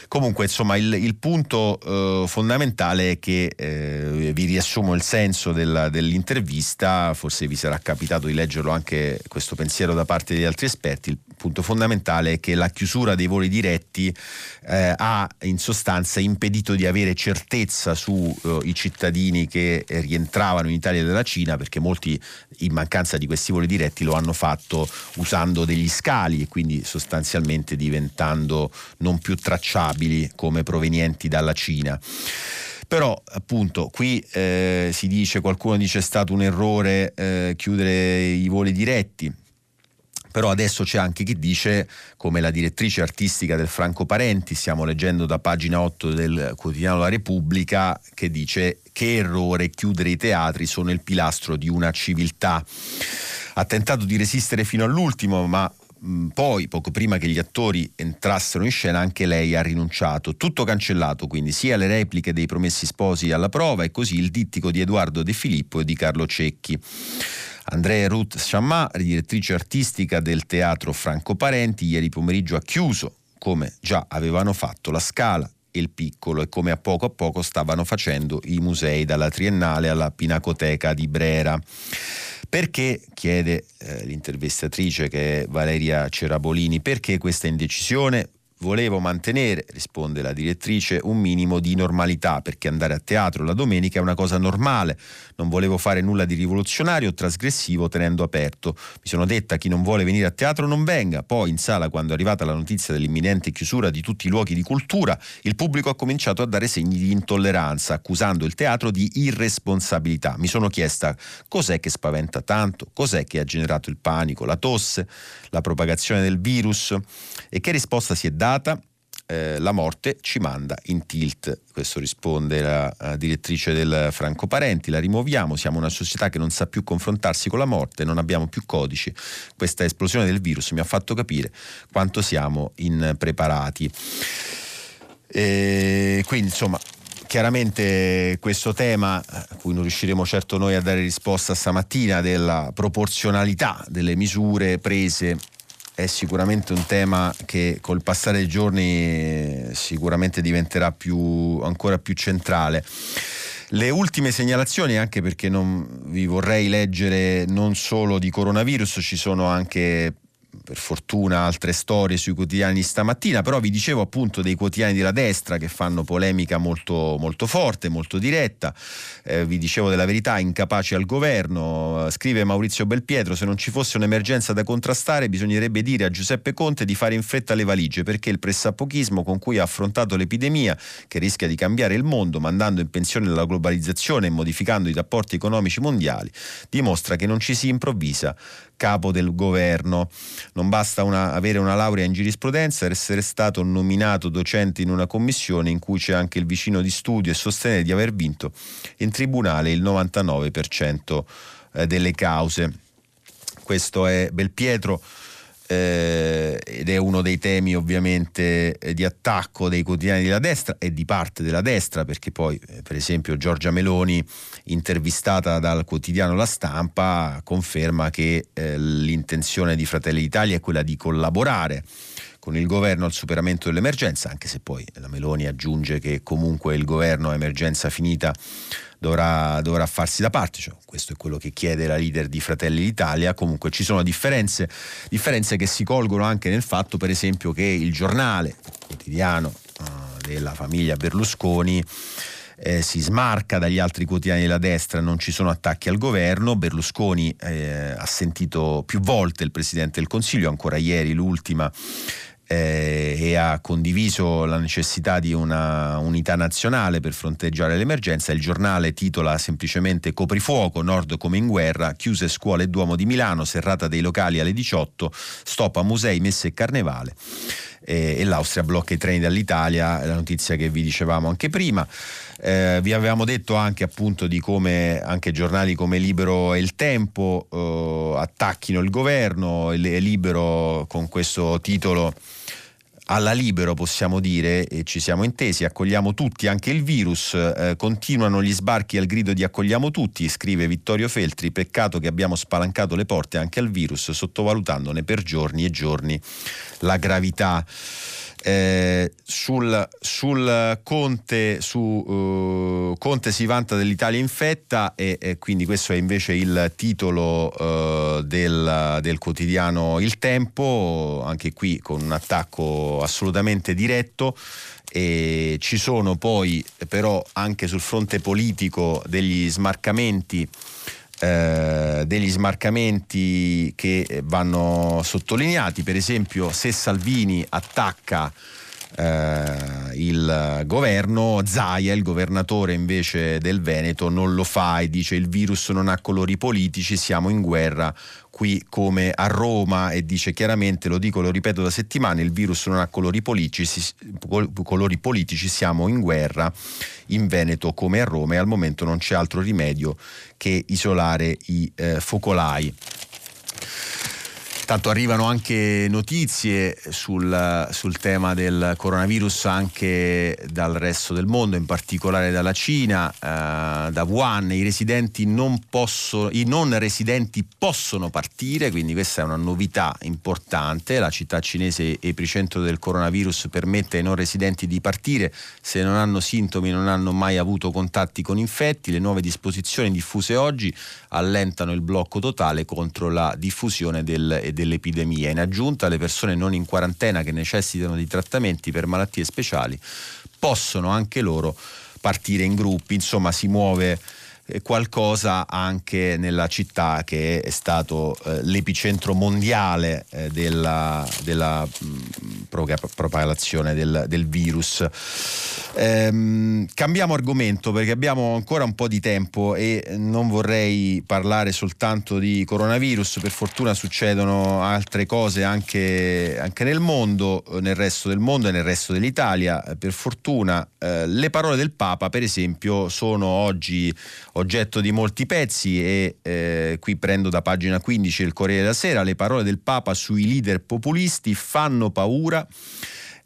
[SPEAKER 2] Comunque, insomma, il, il punto eh, fondamentale è che eh, vi riassumo il senso della, dell'intervista, forse vi sarà capitato di leggerlo anche questo pensiero da parte di altri esperti. Il punto fondamentale è che la chiusura dei voli diretti eh, ha in sostanza impedito di avere certezza sui eh, cittadini che rientravano in Italia dalla Cina, perché molti in mancanza di questi voli diretti lo hanno fatto usando degli scali e quindi sostanzialmente diventando non più tracciabili come provenienti dalla Cina però appunto qui eh, si dice qualcuno dice è stato un errore eh, chiudere i voli diretti però adesso c'è anche chi dice, come la direttrice artistica del Franco Parenti, stiamo leggendo da pagina 8 del quotidiano La Repubblica, che dice che errore chiudere i teatri sono il pilastro di una civiltà. Ha tentato di resistere fino all'ultimo, ma poi, poco prima che gli attori entrassero in scena, anche lei ha rinunciato. Tutto cancellato, quindi sia le repliche dei promessi sposi alla prova e così il dittico di Edoardo De Filippo e di Carlo Cecchi. Andrea Ruth Sciamma, direttrice artistica del teatro Franco Parenti, ieri pomeriggio ha chiuso, come già avevano fatto la Scala e il Piccolo e come a poco a poco stavano facendo i musei dalla Triennale alla Pinacoteca di Brera. Perché, chiede eh, l'intervistatrice che è Valeria Cerabolini, perché questa indecisione? Volevo mantenere, risponde la direttrice, un minimo di normalità perché andare a teatro la domenica è una cosa normale. Non volevo fare nulla di rivoluzionario o trasgressivo tenendo aperto. Mi sono detta chi non vuole venire a teatro non venga. Poi in sala, quando è arrivata la notizia dell'imminente chiusura di tutti i luoghi di cultura, il pubblico ha cominciato a dare segni di intolleranza, accusando il teatro di irresponsabilità. Mi sono chiesta cos'è che spaventa tanto, cos'è che ha generato il panico, la tosse, la propagazione del virus e che risposta si è data eh, la morte ci manda in tilt. Questo risponde la, la direttrice del Franco Parenti. La rimuoviamo, siamo una società che non sa più confrontarsi con la morte, non abbiamo più codici. Questa esplosione del virus mi ha fatto capire quanto siamo impreparati. E quindi insomma chiaramente questo tema a cui non riusciremo certo noi a dare risposta stamattina della proporzionalità delle misure prese è sicuramente un tema che col passare dei giorni sicuramente diventerà più, ancora più centrale. Le ultime segnalazioni, anche perché non vi vorrei leggere non solo di coronavirus, ci sono anche per fortuna altre storie sui quotidiani di stamattina, però vi dicevo appunto dei quotidiani della destra che fanno polemica molto, molto forte, molto diretta, eh, vi dicevo della verità, incapaci al governo, scrive Maurizio Belpietro, se non ci fosse un'emergenza da contrastare bisognerebbe dire a Giuseppe Conte di fare in fretta le valigie perché il pressapochismo con cui ha affrontato l'epidemia, che rischia di cambiare il mondo, mandando in pensione la globalizzazione e modificando i rapporti economici mondiali, dimostra che non ci si improvvisa capo del governo. Non basta una, avere una laurea in giurisprudenza, essere stato nominato docente in una commissione in cui c'è anche il vicino di studio e sostenere di aver vinto in tribunale il 99% eh, delle cause. Questo è Belpietro eh, ed è uno dei temi ovviamente eh, di attacco dei quotidiani della destra e di parte della destra perché poi eh, per esempio Giorgia Meloni intervistata dal quotidiano La Stampa conferma che eh, l'intenzione di Fratelli d'Italia è quella di collaborare con il governo al superamento dell'emergenza, anche se poi la Meloni aggiunge che comunque il governo a emergenza finita dovrà, dovrà farsi da parte, cioè, questo è quello che chiede la leader di Fratelli d'Italia, comunque ci sono differenze, differenze che si colgono anche nel fatto per esempio che il giornale quotidiano uh, della famiglia Berlusconi eh, si smarca dagli altri quotidiani della destra, non ci sono attacchi al governo. Berlusconi eh, ha sentito più volte il Presidente del Consiglio, ancora ieri l'ultima eh, e ha condiviso la necessità di una unità nazionale per fronteggiare l'emergenza. Il giornale titola semplicemente Coprifuoco, Nord come in guerra, chiuse scuole e Duomo di Milano, serrata dei locali alle 18, stop a musei, messe e carnevale. E l'Austria blocca i treni dall'Italia, la notizia che vi dicevamo anche prima. Eh, vi avevamo detto anche appunto di come anche giornali come Libero e Il Tempo eh, attacchino il governo, e Libero con questo titolo alla libero possiamo dire, e ci siamo intesi, accogliamo tutti, anche il virus, eh, continuano gli sbarchi al grido di accogliamo tutti, scrive Vittorio Feltri, peccato che abbiamo spalancato le porte anche al virus, sottovalutandone per giorni e giorni la gravità. Eh, sul, sul, Conte, su, uh, Conte si vanta dell'Italia infetta e, e, quindi questo è invece il titolo uh, del, del, quotidiano Il Tempo, anche qui con un attacco assolutamente diretto. E ci sono poi però anche sul fronte politico degli smarcamenti eh, degli smarcamenti che vanno sottolineati, per esempio se Salvini attacca eh, il governo, Zaia, il governatore invece del Veneto, non lo fa e dice il virus non ha colori politici, siamo in guerra qui come a Roma e dice chiaramente, lo dico, lo ripeto da settimane, il virus non ha colori politici, colori politici, siamo in guerra in Veneto come a Roma e al momento non c'è altro rimedio che isolare i eh, focolai. Tanto arrivano anche notizie sul, sul, tema del coronavirus anche dal resto del mondo, in particolare dalla Cina, eh, da Wuhan. I, residenti non possono, I non residenti possono partire, quindi questa è una novità importante. La città cinese epicentro del coronavirus permette ai non residenti di partire se non hanno sintomi, non hanno mai avuto contatti con infetti. Le nuove disposizioni diffuse oggi allentano il blocco totale contro la diffusione del, del dell'epidemia. In aggiunta, le persone non in quarantena che necessitano di trattamenti per malattie speciali possono anche loro partire in gruppi, insomma si muove qualcosa anche nella città che è stato eh, l'epicentro mondiale eh, della, della mh, mm, propagazione del, del virus. Ehm, cambiamo argomento perché abbiamo ancora un po' di tempo e non vorrei parlare soltanto di coronavirus, per fortuna succedono altre cose anche, anche nel mondo, nel resto del mondo e nel resto dell'Italia, per fortuna. Eh, le parole del Papa, per esempio, sono oggi oggetto di molti pezzi e eh, qui prendo da pagina 15 del Corriere della Sera, le parole del Papa sui leader populisti fanno paura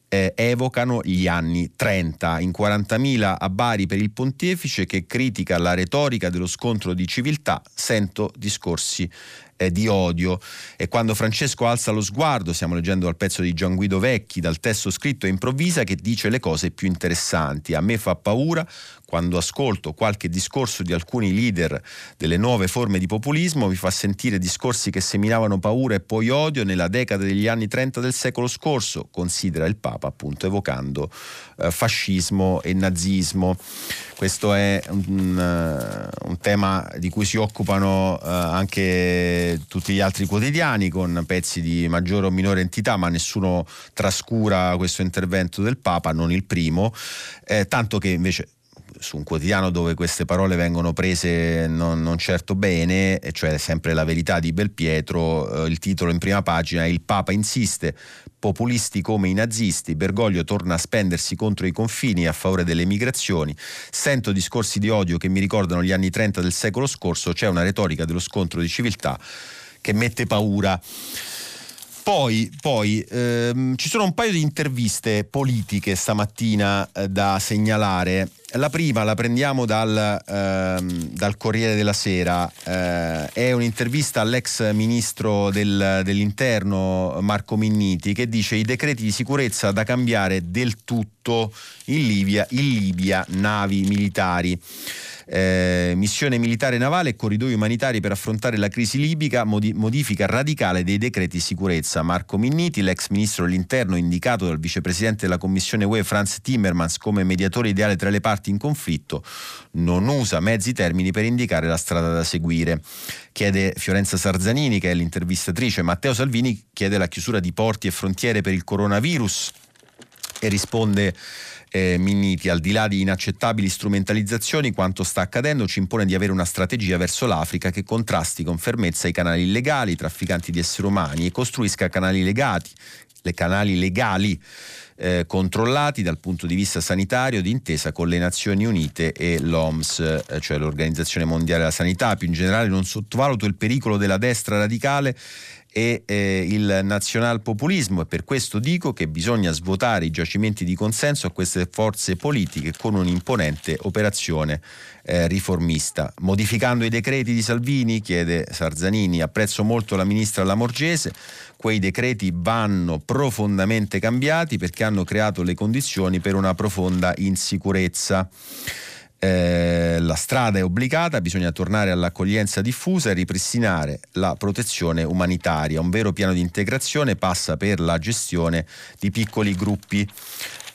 [SPEAKER 2] eh, evocano gli anni 30, in 40.000 a Bari per il pontefice che critica la retorica dello scontro di civiltà, sento discorsi eh, di odio. E quando Francesco alza lo sguardo, stiamo leggendo dal pezzo di Gian Guido Vecchi, dal testo scritto e improvvisa che dice le cose più interessanti. A me fa paura quando ascolto qualche discorso di alcuni leader delle nuove forme di populismo, mi fa sentire discorsi che seminavano paura e poi odio nella decada degli anni 30 del secolo scorso, considera il Papa appunto evocando eh, fascismo e nazismo. Questo è un, uh, un, tema di cui si occupano uh, anche tutti gli altri quotidiani con pezzi di maggiore o minore entità, ma nessuno trascura questo intervento del Papa, non il primo, eh, tanto che invece su un quotidiano dove queste parole vengono prese non, non certo bene, cioè sempre la verità di Belpietro, eh, il titolo in prima pagina è Il Papa insiste, populisti come i nazisti, Bergoglio torna a spendersi contro i confini a favore delle migrazioni, sento discorsi di odio che mi ricordano gli anni 30 del secolo scorso, c'è una retorica dello scontro di civiltà che mette paura. Poi, poi ehm, ci sono un paio di interviste politiche stamattina eh, da segnalare. La prima la prendiamo dal, ehm, dal Corriere della Sera, eh, è un'intervista all'ex ministro del, dell'interno Marco Minniti che dice i decreti di sicurezza da cambiare del tutto in Libia, in Libia navi militari eh, missione militare navale e corridoi umanitari per affrontare la crisi libica, modi- modifica radicale dei decreti sicurezza. Marco Minniti, l'ex ministro dell'interno indicato dal vicepresidente della Commissione UE Franz Timmermans come mediatore ideale tra le parti in conflitto, non usa mezzi termini per indicare la strada da seguire. Chiede Fiorenza Sarzanini, che è l'intervistatrice, Matteo Salvini chiede la chiusura di porti e frontiere per il coronavirus e risponde eh, Minniti, al di là di inaccettabili strumentalizzazioni, quanto sta accadendo ci impone di avere una strategia verso l'Africa che contrasti con fermezza i canali illegali, i trafficanti di esseri umani e costruisca canali legati, le canali legali eh, controllati dal punto di vista sanitario d'intesa con le Nazioni Unite e l'OMS, eh, cioè l'Organizzazione Mondiale della Sanità. Più in generale non sottovaluto il pericolo della destra radicale e eh, il nazionalpopulismo e per questo dico che bisogna svuotare i giacimenti di consenso a queste forze politiche con un'imponente operazione eh, riformista. Modificando i decreti di Salvini, chiede Sarzanini, apprezzo molto la ministra Lamorgese, quei decreti vanno profondamente cambiati perché hanno creato le condizioni per una profonda insicurezza. Eh, la strada è obbligata, bisogna tornare all'accoglienza diffusa e ripristinare la protezione umanitaria. Un vero piano di integrazione passa per la gestione di piccoli gruppi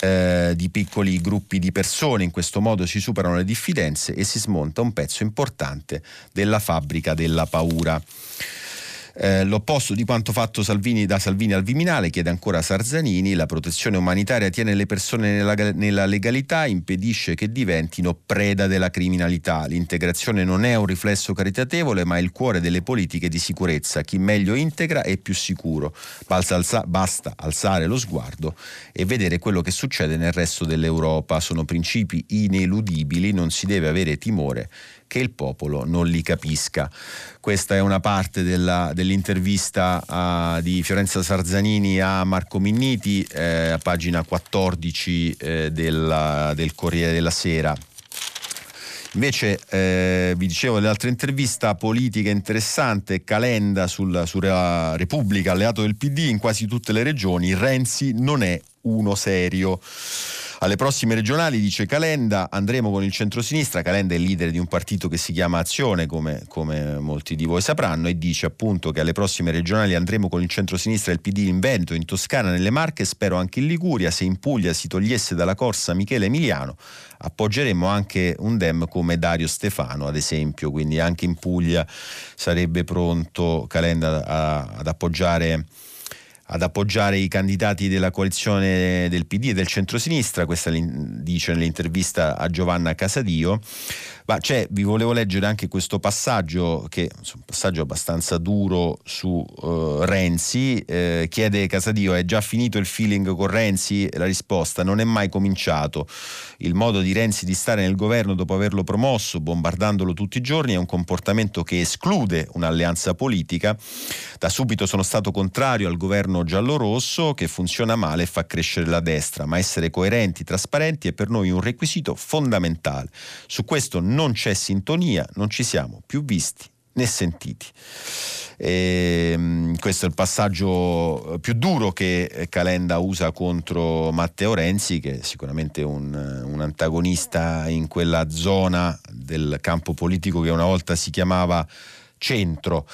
[SPEAKER 2] eh, di piccoli gruppi di persone. In questo modo si superano le diffidenze e si smonta un pezzo importante della fabbrica della paura. Eh, l'opposto di quanto fatto Salvini, da Salvini al Viminale, chiede ancora Sarzanini, la protezione umanitaria tiene le persone nella, nella legalità, impedisce che diventino preda della criminalità. L'integrazione non è un riflesso caritatevole, ma è il cuore delle politiche di sicurezza. Chi meglio integra è più sicuro. Basta, alza, basta alzare lo sguardo e vedere quello che succede nel resto dell'Europa. Sono principi ineludibili, non si deve avere timore che il popolo non li capisca. Questa è una parte della, dell'intervista a, di Fiorenza Sarzanini a Marco Minniti, eh, a pagina 14 eh, della, del Corriere della Sera. Invece eh, vi dicevo nell'altra intervista politica interessante, Calenda sul, sulla Repubblica, alleato del PD in quasi tutte le regioni, Renzi non è uno serio. Alle prossime regionali, dice Calenda, andremo con il centrosinistra. Calenda è il leader di un partito che si chiama Azione, come, come molti di voi sapranno, e dice appunto che alle prossime regionali andremo con il centrosinistra e il PD in Veneto, in Toscana, nelle Marche, spero anche in Liguria. Se in Puglia si togliesse dalla corsa Michele Emiliano, appoggeremo anche un Dem come Dario Stefano, ad esempio. Quindi anche in Puglia sarebbe pronto Calenda a, ad appoggiare ad appoggiare i candidati della coalizione del PD e del centrosinistra, questa dice nell'intervista a Giovanna Casadio. Ma c'è, vi volevo leggere anche questo passaggio, che è un passaggio abbastanza duro su uh, Renzi. Eh, chiede Casadio: è già finito il feeling con Renzi? La risposta: non è mai cominciato. Il modo di Renzi di stare nel governo dopo averlo promosso, bombardandolo tutti i giorni, è un comportamento che esclude un'alleanza politica. Da subito sono stato contrario al governo giallo-rosso che funziona male e fa crescere la destra, ma essere coerenti, trasparenti è per noi un requisito fondamentale. Su questo non non c'è sintonia, non ci siamo più visti né sentiti. E, ehm, questo è il passaggio più duro che Calenda usa contro Matteo Renzi, che è sicuramente un, un antagonista in quella zona del campo politico che una volta si chiamava centro.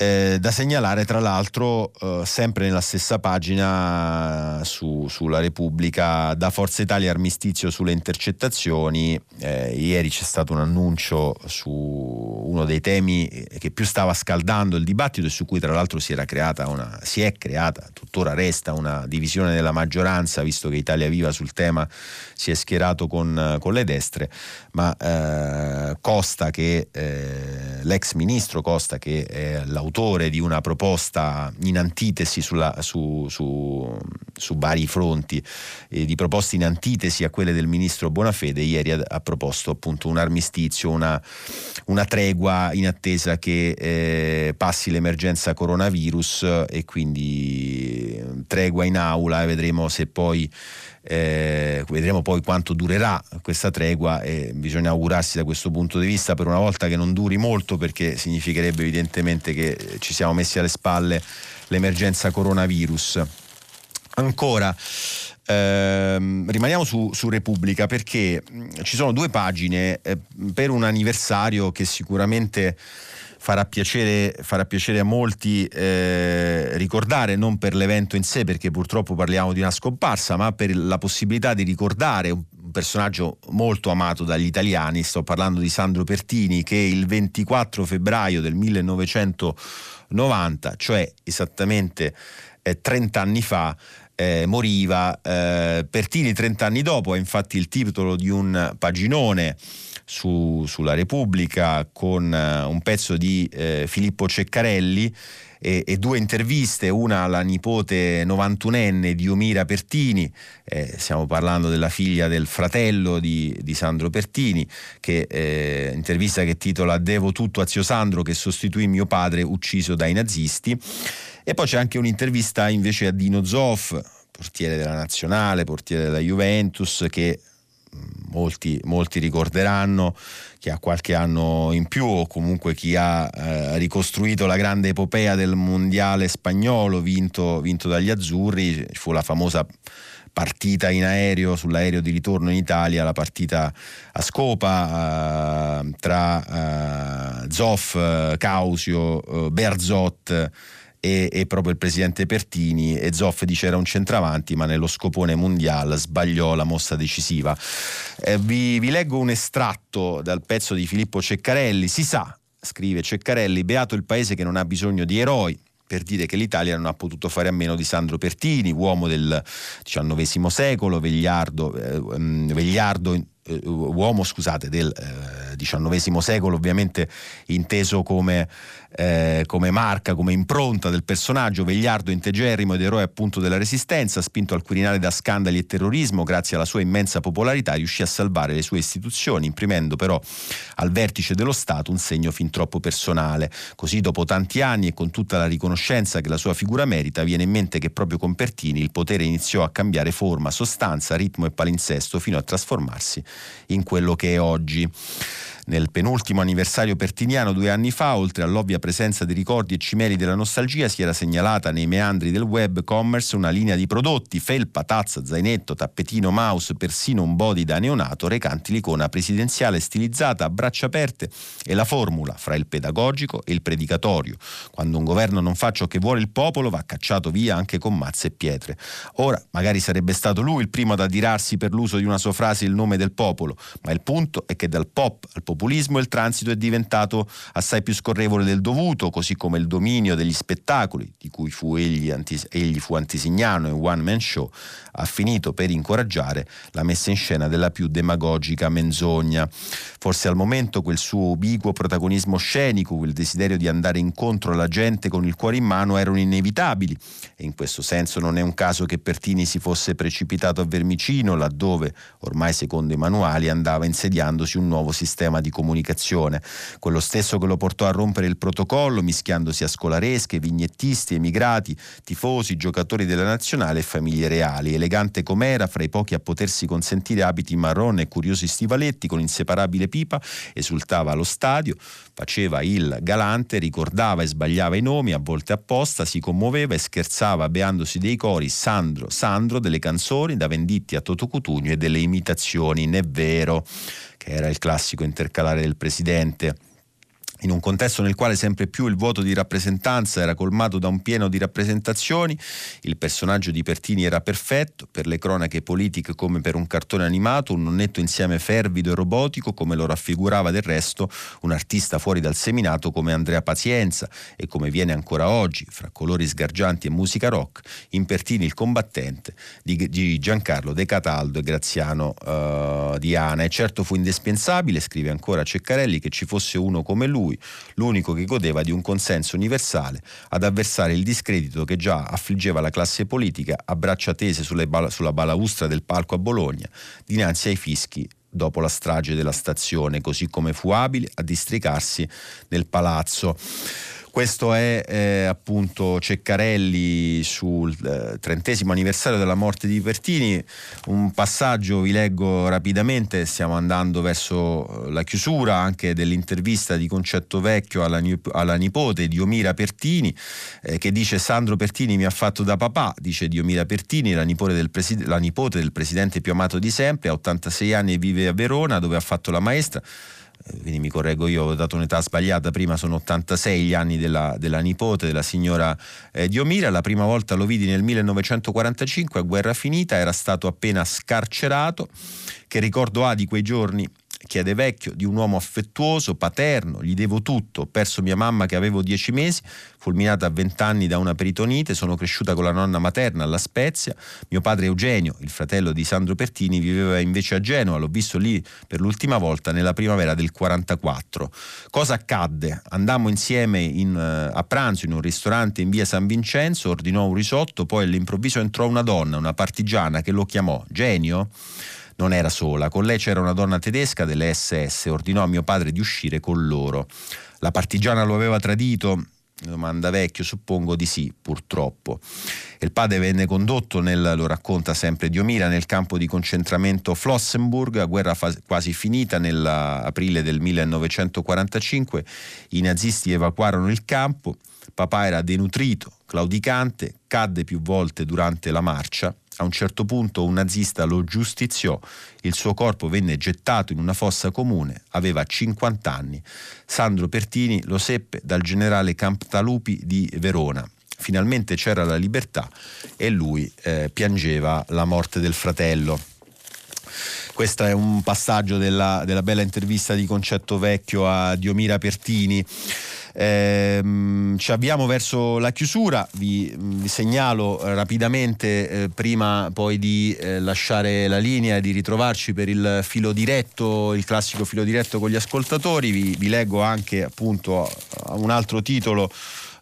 [SPEAKER 2] Eh, da segnalare tra l'altro eh, sempre nella stessa pagina su, sulla Repubblica da Forza Italia armistizio sulle intercettazioni. Eh, ieri c'è stato un annuncio su uno dei temi che più stava scaldando il dibattito e su cui tra l'altro si era creata una si è creata tuttora resta una divisione della maggioranza visto che Italia Viva sul tema si è schierato con, con le destre. Ma eh, Costa che eh, l'ex ministro Costa che è l'autore autore di una proposta in antitesi sulla, su, su, su, vari fronti, eh, di proposte in antitesi a quelle del ministro Bonafede, ieri ha, ha proposto appunto un armistizio, una, una tregua in attesa che eh, passi l'emergenza coronavirus e quindi eh, tregua in aula e vedremo se poi eh, vedremo poi quanto durerà questa tregua e bisogna augurarsi da questo punto di vista per una volta che non duri molto perché significherebbe evidentemente che ci siamo messi alle spalle l'emergenza coronavirus. Ancora, ehm, rimaniamo su, su, Repubblica perché ci sono due pagine eh, per un anniversario che sicuramente farà piacere, farà piacere a molti eh, ricordare, non per l'evento in sé, perché purtroppo parliamo di una scomparsa, ma per la possibilità di ricordare un personaggio molto amato dagli italiani. Sto parlando di Sandro Pertini, che il 24 febbraio del 1990, cioè esattamente eh, 30 anni fa, eh, moriva. Eh, Pertini 30 anni dopo è infatti il titolo di un paginone su, sulla Repubblica con uh, un pezzo di eh, Filippo Ceccarelli e, e, due interviste, una alla nipote 91enne di Omira Pertini, eh, stiamo parlando della figlia del fratello di, di Sandro Pertini, che, eh, intervista che titola Devo tutto a zio Sandro che sostituì mio padre ucciso dai nazisti. E poi c'è anche un'intervista invece a Dino Zoff, portiere della nazionale, portiere della Juventus, che molti, molti, ricorderanno, chi ha qualche anno in più o comunque chi ha eh, ricostruito la grande epopea del mondiale spagnolo vinto, vinto dagli azzurri, fu la famosa partita in aereo, sull'aereo di ritorno in Italia, la partita a scopa eh, tra eh, Zoff, Causio, eh, Berzot e, e, proprio il presidente Pertini e Zoff dice era un centravanti ma nello scopone mondiale sbagliò la mossa decisiva. Eh, vi, vi leggo un estratto dal pezzo di Filippo Ceccarelli, si sa, scrive Ceccarelli, beato il paese che non ha bisogno di eroi, per dire che l'Italia non ha potuto fare a meno di Sandro Pertini, uomo del XIX secolo, vegliardo, eh, mm, vegliardo eh, uomo scusate, del XIX secolo ovviamente inteso come eh, come marca, come impronta del personaggio, vegliardo, integerrimo ed eroe appunto della resistenza, spinto al Quirinale da scandali e terrorismo, grazie alla sua immensa popolarità riuscì a salvare le sue istituzioni, imprimendo però al vertice dello Stato un segno fin troppo personale. Così dopo tanti anni e con tutta la riconoscenza che la sua figura merita, viene in mente che proprio con Pertini il potere iniziò a cambiare forma, sostanza, ritmo e palinsesto fino a trasformarsi in quello che è oggi. Nel penultimo anniversario pertiniano due anni fa, oltre all'ovvia presenza di ricordi e cimeli della nostalgia, si era segnalata nei meandri del web commerce una linea di prodotti, felpa, tazza, zainetto, tappetino, mouse, persino un body da neonato recanti l'icona presidenziale stilizzata a braccia aperte e la formula fra il pedagogico e il predicatorio. Quando un governo non fa ciò che vuole il popolo va cacciato via anche con mazze e pietre. Ora, magari sarebbe stato lui il primo ad adirarsi per l'uso di una sua frase il nome del popolo, ma il punto è che dal pop al populismo populismo il transito è diventato assai più scorrevole del dovuto, così come il dominio degli spettacoli, di cui fu egli, antis- egli fu antisignano e one man show, ha finito per incoraggiare la messa in scena della più demagogica menzogna. Forse al momento quel suo ubiquo protagonismo scenico, quel desiderio di andare incontro alla gente con il cuore in mano erano inevitabili e in questo senso non è un caso che Pertini si fosse precipitato a Vermicino, laddove, ormai secondo i manuali, andava insediandosi un nuovo sistema di comunicazione, quello stesso che lo portò a rompere il protocollo, mischiandosi a scolaresche, vignettisti, emigrati, tifosi, giocatori della nazionale e famiglie reali, elegante com'era, fra i pochi a potersi consentire abiti marrone e curiosi stivaletti con inseparabile pipa, esultava allo stadio, faceva il galante, ricordava e sbagliava i nomi, a volte apposta, si commuoveva e scherzava beandosi dei cori Sandro, Sandro, delle canzoni da Venditti a Toto Cutugno e delle imitazioni, n'è vero, era il classico intercalare del presidente in un contesto nel quale sempre più il vuoto di rappresentanza era colmato da un pieno di rappresentazioni, il personaggio di Pertini era perfetto, per le cronache politiche come per un cartone animato, un nonnetto insieme fervido e robotico come lo raffigurava del resto un artista fuori dal seminato come Andrea Pazienza e come viene ancora oggi, fra colori sgargianti e musica rock, in Pertini il combattente di Giancarlo De Cataldo e Graziano uh, Diana. E certo fu indispensabile, scrive ancora Ceccarelli, che ci fosse uno come lui, lui, l'unico che godeva di un consenso universale, ad avversare il discredito che già affliggeva la classe politica a braccia tese bala, sulla balaustra del palco a Bologna, dinanzi ai fischi dopo la strage della stazione, così come fu abile a districarsi nel palazzo. Questo è eh, appunto Ceccarelli sul eh, trentesimo anniversario della morte di Pertini. Un passaggio vi leggo rapidamente, stiamo andando verso eh, la chiusura anche dell'intervista di Concetto Vecchio alla, alla nipote di Omira Pertini, eh, che dice Sandro Pertini mi ha fatto da papà, dice di Omira Pertini, la del preside- la nipote del presidente più amato di sempre, ha 86 anni e vive a Verona dove ha fatto la maestra quindi mi correggo io, ho dato un'età sbagliata, prima sono 86 gli anni della, della nipote della signora eh, Diomira, la prima volta lo vidi nel 1945 a guerra finita, era stato appena scarcerato, che ricordo ha di quei giorni chiede vecchio, di un uomo affettuoso, paterno, gli devo tutto, ho perso mia mamma che avevo dieci mesi, fulminata a vent'anni da una peritonite, sono cresciuta con la nonna materna alla Spezia, mio padre Eugenio, il fratello di Sandro Pertini, viveva invece a Genova, l'ho visto lì per l'ultima volta nella primavera del 44. Cosa accadde? Andammo insieme in, uh, a pranzo in un ristorante in via San Vincenzo, ordinò un risotto, poi all'improvviso entrò una donna, una partigiana, che lo chiamò Genio? Non era sola. Con lei c'era una donna tedesca delle SS, ordinò a mio padre di uscire con loro. La partigiana lo aveva tradito? Domanda vecchio, suppongo di sì, purtroppo. Il padre venne condotto, nel, lo racconta sempre Diomira, nel campo di concentramento Flossenburg, a guerra fa- quasi finita nell'aprile del 1945. I nazisti evacuarono il campo, papà era denutrito, claudicante, cadde più volte durante la marcia a un certo punto un nazista lo giustiziò, il suo corpo venne gettato in una fossa comune, aveva 50 anni. Sandro Pertini lo seppe dal generale Camptalupi di Verona. Finalmente c'era la libertà e lui eh, piangeva la morte del fratello. Questo è un passaggio della, della bella intervista di Concetto Vecchio a Diomira Pertini. Ehm, ci avviamo verso la chiusura, vi, vi segnalo rapidamente eh, prima poi di eh, lasciare la linea e di ritrovarci per il filo diretto, il classico filo diretto con gli ascoltatori, vi, vi leggo anche appunto un altro titolo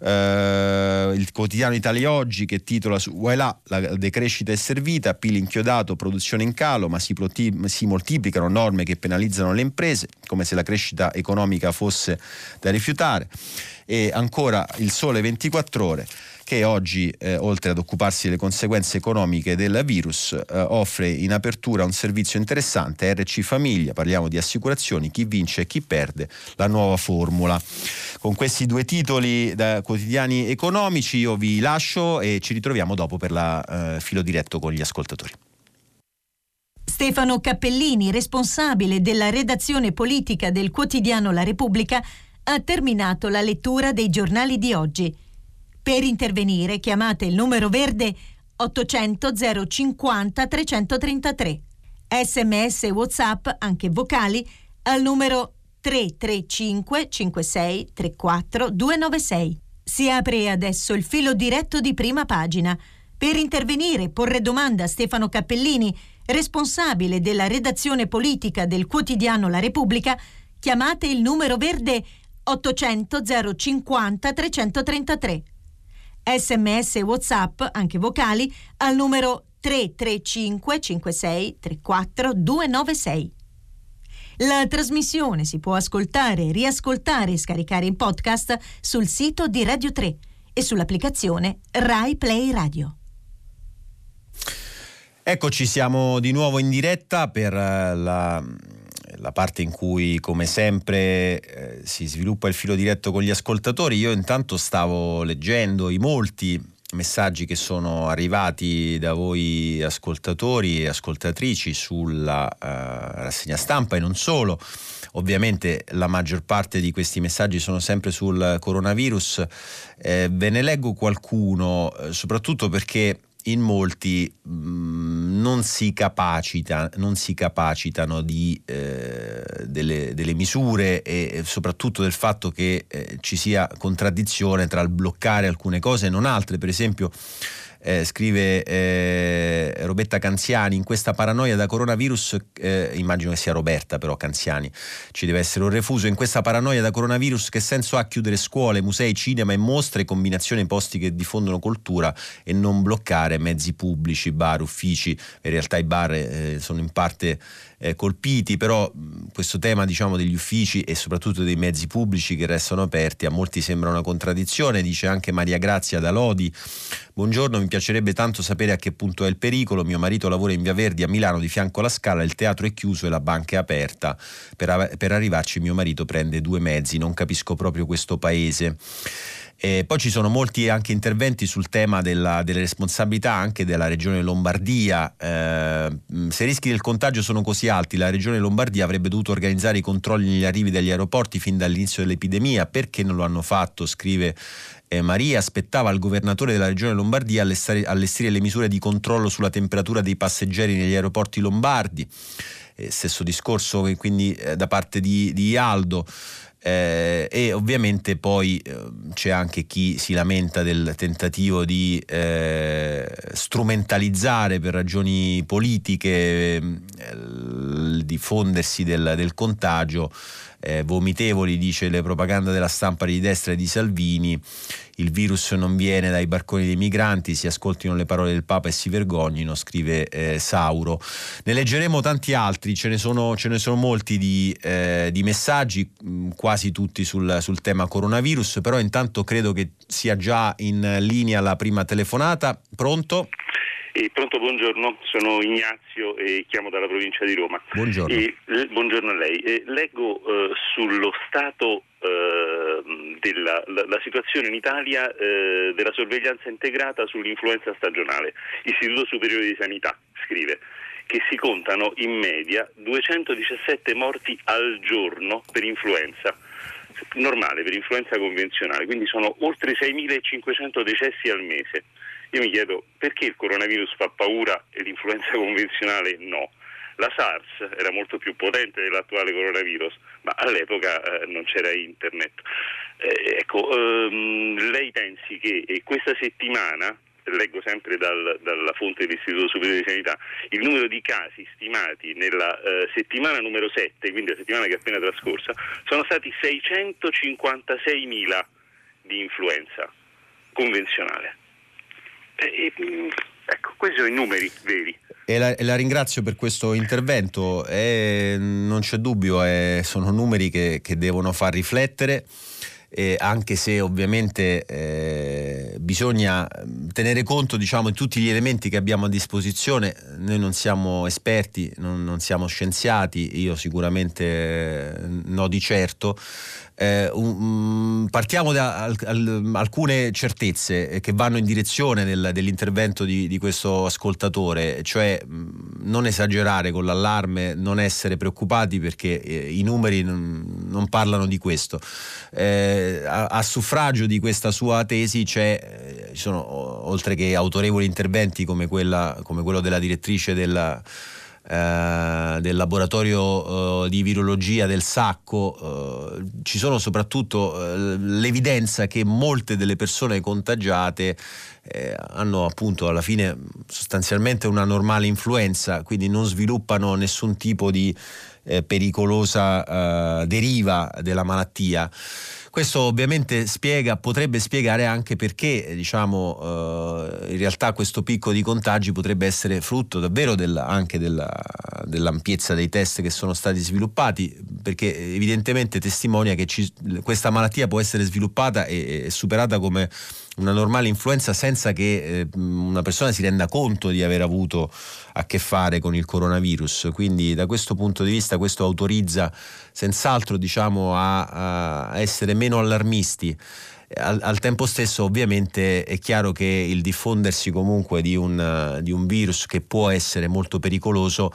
[SPEAKER 2] eh, il quotidiano Italia Oggi che titola su Voilà, la decrescita è servita, PIL inchiodato, produzione in calo, ma si, si moltiplicano norme che penalizzano le imprese, come se la crescita economica fosse da rifiutare. E ancora il sole 24 ore che oggi, eh, oltre ad occuparsi delle conseguenze economiche del virus, eh, offre in apertura un servizio interessante, RC Famiglia, parliamo di assicurazioni, chi vince e chi perde, la nuova formula. Con questi due titoli da quotidiani economici io vi lascio e ci ritroviamo dopo per la eh, filo diretto con gli ascoltatori.
[SPEAKER 1] Stefano Cappellini, responsabile della redazione politica del quotidiano La Repubblica, ha terminato la lettura dei giornali di oggi. Per intervenire chiamate il numero verde 800 050 333. Sms e WhatsApp, anche vocali, al numero 335 56 34 296. Si apre adesso il filo diretto di prima pagina. Per intervenire porre domanda a Stefano Cappellini, responsabile della redazione politica del quotidiano La Repubblica, chiamate il numero verde 800 050 333 sms e whatsapp, anche vocali, al numero 335 56 34 296. La trasmissione si può ascoltare, riascoltare e scaricare in podcast sul sito di Radio 3 e sull'applicazione Rai Play Radio.
[SPEAKER 2] Eccoci, siamo di nuovo in diretta per eh, la la parte in cui come sempre eh, si sviluppa il filo diretto con gli ascoltatori, io intanto stavo leggendo i molti messaggi che sono arrivati da voi ascoltatori e ascoltatrici sulla uh, rassegna stampa e non solo. Ovviamente la maggior parte di questi messaggi sono sempre sul coronavirus. Eh, ve ne leggo qualcuno, eh, soprattutto perché in molti mh, mm, non, si capacita, non si capacitano di, eh, delle, delle, misure e soprattutto del fatto che eh, ci sia contraddizione tra il bloccare alcune cose e non altre. Per esempio eh, scrive eh, Roberta Canziani, in questa paranoia da coronavirus, eh, immagino che sia Roberta però Canziani, ci deve essere un refuso, in questa paranoia da coronavirus che senso ha chiudere scuole, musei, cinema e mostre, combinazione posti che diffondono cultura e non bloccare mezzi pubblici, bar, uffici, in realtà i bar eh, sono in parte eh, colpiti, però questo tema diciamo, degli uffici e soprattutto dei mezzi pubblici che restano aperti a molti sembra una contraddizione, dice anche Maria Grazia da Lodi. Buongiorno, mi piacerebbe tanto sapere a che punto è il pericolo. Mio marito lavora in Via Verdi a Milano di fianco alla scala, il teatro è chiuso e la banca è aperta. Per, per arrivarci mio marito prende due mezzi, non capisco proprio questo paese. E poi ci sono molti anche interventi sul tema della, delle responsabilità anche della regione Lombardia. Eh, se i rischi del contagio sono così alti, la regione Lombardia avrebbe dovuto organizzare i controlli negli arrivi degli aeroporti fin dall'inizio dell'epidemia. Perché non lo hanno fatto? Scrive eh, Maria. Aspettava il governatore della regione Lombardia allestire le misure di controllo sulla temperatura dei passeggeri negli aeroporti lombardi. Eh, stesso discorso quindi eh, da parte di, di Aldo. Eh, e ovviamente poi eh, c'è anche chi si lamenta del tentativo di eh, strumentalizzare per ragioni politiche il eh, diffondersi del, del contagio. Eh, vomitevoli, dice le propagande della stampa di destra e di Salvini, il virus non viene dai barconi dei migranti, si ascoltino le parole del Papa e si vergognino, scrive eh, Sauro. Ne leggeremo tanti altri, ce ne sono, ce ne sono molti di, eh, di messaggi, mh, quasi tutti sul, sul tema coronavirus, però intanto credo che sia già in linea la prima telefonata. Pronto?
[SPEAKER 3] Eh, pronto, buongiorno, sono Ignazio e chiamo dalla provincia di Roma.
[SPEAKER 2] Buongiorno.
[SPEAKER 3] Eh, buongiorno a lei. Eh, leggo eh, sullo stato della la, la situazione in Italia eh, della sorveglianza integrata sull'influenza stagionale. Istituto Superiore di Sanità scrive che si contano in media 217 morti al giorno per influenza normale, per influenza convenzionale, quindi sono oltre 6.500 decessi al mese. Io mi chiedo perché il coronavirus fa paura e l'influenza convenzionale no. La SARS era molto più potente dell'attuale coronavirus, ma all'epoca eh, non c'era internet. Eh, ecco, ehm, lei pensi che questa settimana leggo sempre dal, dalla fonte dell'Istituto Superiore di Sanità, il numero di casi stimati nella eh, settimana numero 7, quindi la settimana che è appena trascorsa, sono stati 656.000 di influenza convenzionale. E, mm, ecco, questi sono i numeri veri.
[SPEAKER 2] E la, e la ringrazio per questo intervento, eh, non c'è dubbio, eh, sono numeri che, che devono far riflettere eh, anche se ovviamente eh, bisogna tenere conto diciamo, di tutti gli elementi che abbiamo a disposizione. Noi non siamo esperti, non, non siamo scienziati, io sicuramente eh, no di certo. Eh, um, partiamo da al, al, alcune certezze che vanno in direzione del, dell'intervento di, di, questo ascoltatore, cioè mh, non esagerare con l'allarme, non essere preoccupati perché eh, i numeri non, non, parlano di questo. Eh, a, a, suffragio di questa sua tesi eh, ci sono oltre che autorevoli interventi come, quella, come quello della direttrice della eh, del laboratorio eh, di virologia del Sacco, eh, ci sono soprattutto eh, l'evidenza che molte delle persone contagiate hanno appunto alla fine sostanzialmente una normale influenza, quindi non sviluppano nessun tipo di pericolosa deriva della malattia. Questo ovviamente spiega, potrebbe spiegare anche perché diciamo, eh, in realtà questo picco di contagi potrebbe essere frutto davvero della, anche della, dell'ampiezza dei test che sono stati sviluppati, perché evidentemente testimonia che ci, questa malattia può essere sviluppata e, e superata come una normale influenza senza che eh, una persona si renda conto di aver avuto a che fare con il coronavirus. Quindi da questo punto di vista questo autorizza senz'altro diciamo, a, a essere meno allarmisti. Al, al, tempo stesso ovviamente è chiaro che il diffondersi comunque di un, di un virus che può essere molto pericoloso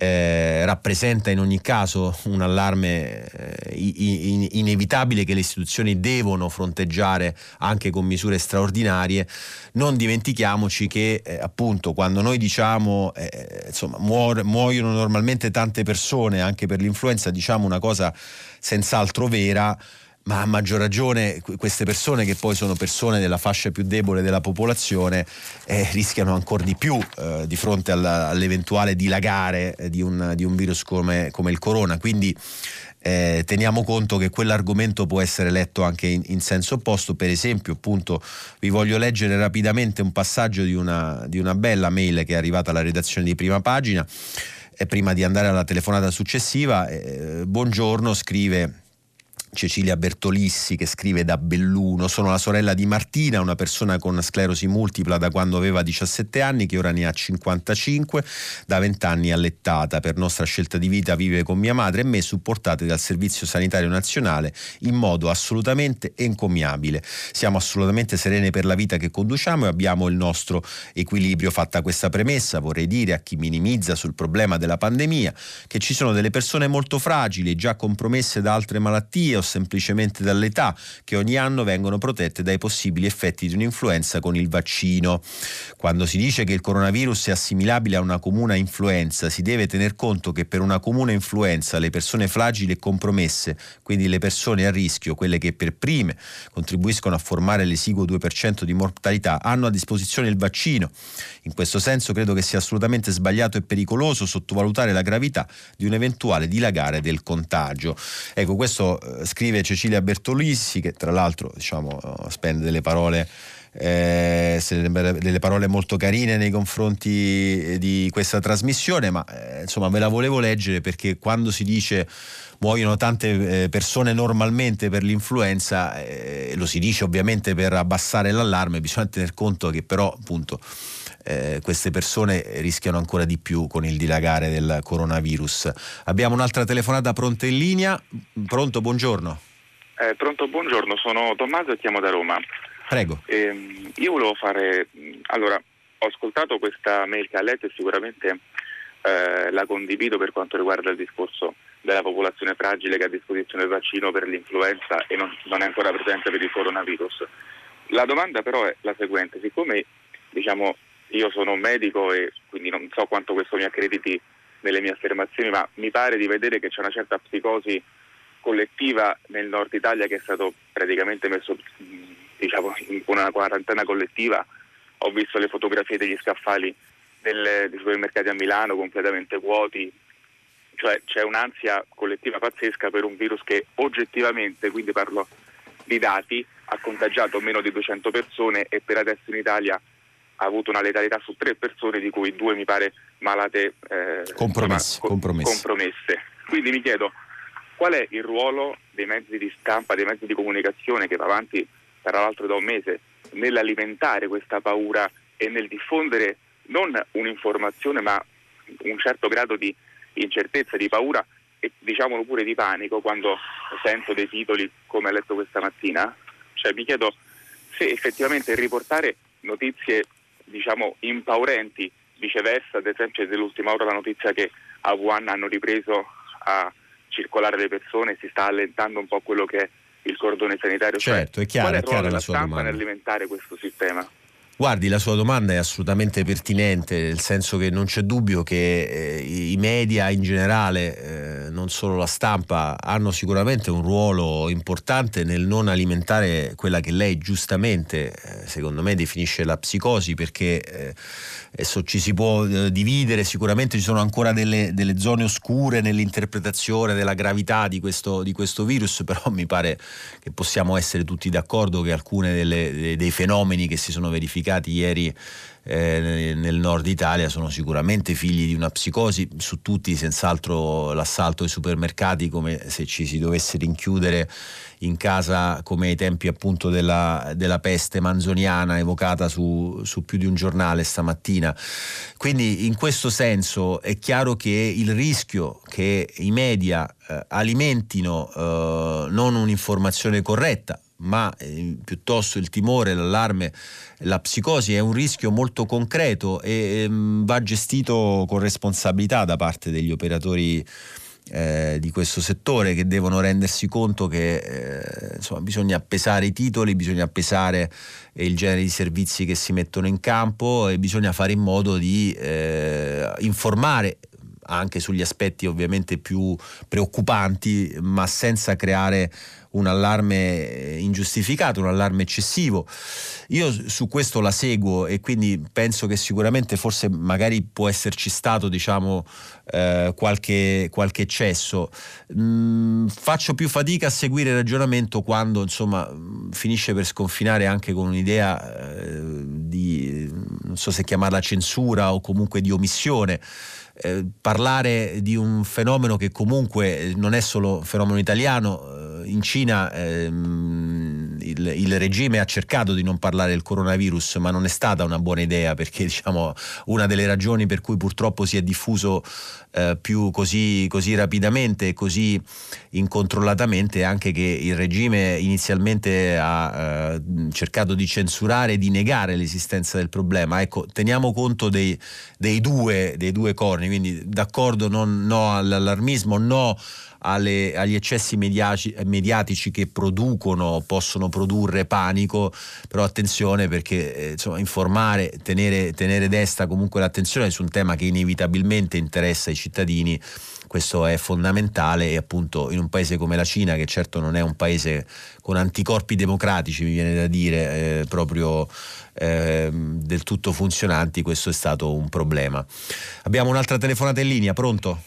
[SPEAKER 2] eh, rappresenta in ogni caso un allarme eh, in, inevitabile che le istituzioni devono fronteggiare anche con misure straordinarie. Non dimentichiamoci che eh, appunto quando noi diciamo eh, insomma muor- muoiono normalmente tante persone anche per l'influenza, diciamo una cosa senz'altro vera ma a maggior ragione queste persone che poi sono persone della fascia più debole della popolazione eh, rischiano ancora di più eh, di fronte alla, all'eventuale dilagare eh, di, un, di, un, virus come, come il corona. Quindi eh, teniamo conto che quell'argomento può essere letto anche in, in, senso opposto. Per esempio, appunto, vi voglio leggere rapidamente un passaggio di una, di una bella mail che è arrivata alla redazione di prima pagina. E prima di andare alla telefonata successiva, eh, buongiorno, scrive Cecilia Bertolissi che scrive da Belluno, sono la sorella di Martina, una persona con sclerosi multipla da quando aveva 17 anni che ora ne ha 55, da 20 anni allettata, per nostra scelta di vita vive con mia madre e me supportate dal Servizio Sanitario Nazionale in modo assolutamente encomiabile. Siamo assolutamente serene per la vita che conduciamo e abbiamo il nostro equilibrio. Fatta questa premessa vorrei dire a chi minimizza sul problema della pandemia che ci sono delle persone molto fragili, già compromesse da altre malattie o semplicemente dall'età, che ogni anno vengono protette dai possibili effetti di un'influenza con il vaccino. Quando si dice che il coronavirus è assimilabile a una comune influenza, si deve tener conto che per una comune influenza le persone fragili e compromesse, quindi le persone a rischio, quelle che per prime contribuiscono a formare l'esiguo 2% di mortalità, hanno a disposizione il vaccino. In questo senso credo che sia assolutamente sbagliato e pericoloso sottovalutare la gravità di un eventuale dilagare del contagio. Ecco, questo eh, scrive Cecilia Bertolissi, che tra l'altro diciamo, spende delle parole. Eh, delle parole molto carine nei confronti di questa trasmissione, ma eh, insomma ve la volevo leggere perché quando si dice muoiono tante eh, persone normalmente per l'influenza, eh, lo si dice ovviamente per abbassare l'allarme, bisogna tener conto che però appunto eh, queste persone rischiano ancora di più con il dilagare del coronavirus. Abbiamo un'altra telefonata pronta in linea. Pronto, buongiorno.
[SPEAKER 4] Eh, pronto, buongiorno, sono Tommaso e chiamo da Roma.
[SPEAKER 2] Prego.
[SPEAKER 4] Eh, io volevo fare, allora, ho ascoltato questa mail che ha letto e sicuramente eh, la condivido per quanto riguarda il discorso della popolazione fragile che ha a disposizione il vaccino per l'influenza e non, non è ancora presente per il coronavirus. La domanda però è la seguente, siccome diciamo, io sono un medico e quindi non so quanto questo mi accrediti nelle mie affermazioni, ma mi pare di vedere che c'è una certa psicosi collettiva nel nord Italia che è stato praticamente messo diciamo, in una quarantena collettiva. Ho visto le fotografie degli scaffali dei supermercati a Milano completamente vuoti, cioè c'è un'ansia collettiva pazzesca per un virus che oggettivamente, quindi parlo di dati, ha contagiato meno di 200 persone e per adesso in Italia ha avuto una letalità su tre persone, di cui due mi pare malate
[SPEAKER 2] eh, compromesse, insomma, compromesse.
[SPEAKER 4] compromesse. Quindi mi chiedo qual è il ruolo dei mezzi di stampa, dei mezzi di comunicazione che va avanti tra l'altro da un mese nell'alimentare questa paura e nel diffondere non un'informazione ma un certo grado di incertezza, di paura e diciamolo pure di panico quando sento dei titoli come ha letto questa mattina, cioè mi chiedo se effettivamente riportare notizie diciamo impaurenti, viceversa ad esempio dell'ultima ora la notizia che a Wuhan hanno ripreso a circolare le persone, si sta allentando un po' quello che è il cordone sanitario.
[SPEAKER 2] Cioè, certo,
[SPEAKER 4] cioè,
[SPEAKER 2] è chiaro, è chiara
[SPEAKER 4] la
[SPEAKER 2] sua domanda.
[SPEAKER 4] nell'alimentare questo sistema?
[SPEAKER 2] Guardi, la sua domanda è assolutamente pertinente, nel senso che non c'è dubbio che eh, i media in generale, eh, non solo la stampa, hanno sicuramente un ruolo importante nel non alimentare quella che lei giustamente, eh, secondo me, definisce la psicosi, perché eh, adesso ci si può eh, dividere, sicuramente ci sono ancora delle, delle, zone oscure nell'interpretazione della gravità di questo, di questo, virus, però mi pare che possiamo essere tutti d'accordo che alcuni dei fenomeni che si sono verificati verificati ieri eh, nel nord Italia sono sicuramente figli di una psicosi, su tutti senz'altro l'assalto ai supermercati come se ci si dovesse rinchiudere in casa come ai tempi appunto della, della peste manzoniana evocata su, su, più di un giornale stamattina. Quindi in questo senso è chiaro che il rischio che i media eh, alimentino eh, non un'informazione corretta, ma eh, piuttosto il timore, l'allarme, la psicosi è un rischio molto concreto e ehm, va gestito con responsabilità da parte degli operatori eh, di questo settore che devono rendersi conto che eh, insomma, bisogna pesare i titoli, bisogna pesare il genere di servizi che si mettono in campo e bisogna fare in modo di eh, informare anche sugli aspetti ovviamente più preoccupanti, ma senza creare un allarme ingiustificato, un allarme eccessivo. Io su questo la seguo e quindi penso che sicuramente forse magari può esserci stato diciamo eh, qualche, qualche, eccesso. Mm, faccio più fatica a seguire il ragionamento quando insomma finisce per sconfinare anche con un'idea eh, di non so se chiamarla censura o comunque di omissione. Eh, parlare di un fenomeno che comunque non è solo un fenomeno italiano, eh, in Cina ehm, il, il, regime ha cercato di non parlare del coronavirus, ma non è stata una buona idea perché diciamo, una delle ragioni per cui purtroppo si è diffuso eh, più così, così rapidamente e così incontrollatamente è anche che il regime inizialmente ha eh, cercato di censurare e di negare l'esistenza del problema. Ecco, teniamo conto dei, dei, due, dei due corni, quindi d'accordo non, no all'allarmismo, no alle, agli eccessi mediaci, mediatici che producono, possono produrre panico, però attenzione perché eh, insomma, informare, tenere, tenere desta comunque l'attenzione su un tema che inevitabilmente interessa i cittadini questo è fondamentale e appunto in un paese come la Cina, che certo non è un paese con anticorpi democratici, mi viene da dire, eh, proprio eh, del tutto funzionanti, questo è stato un problema. Abbiamo un'altra telefonata in linea, pronto?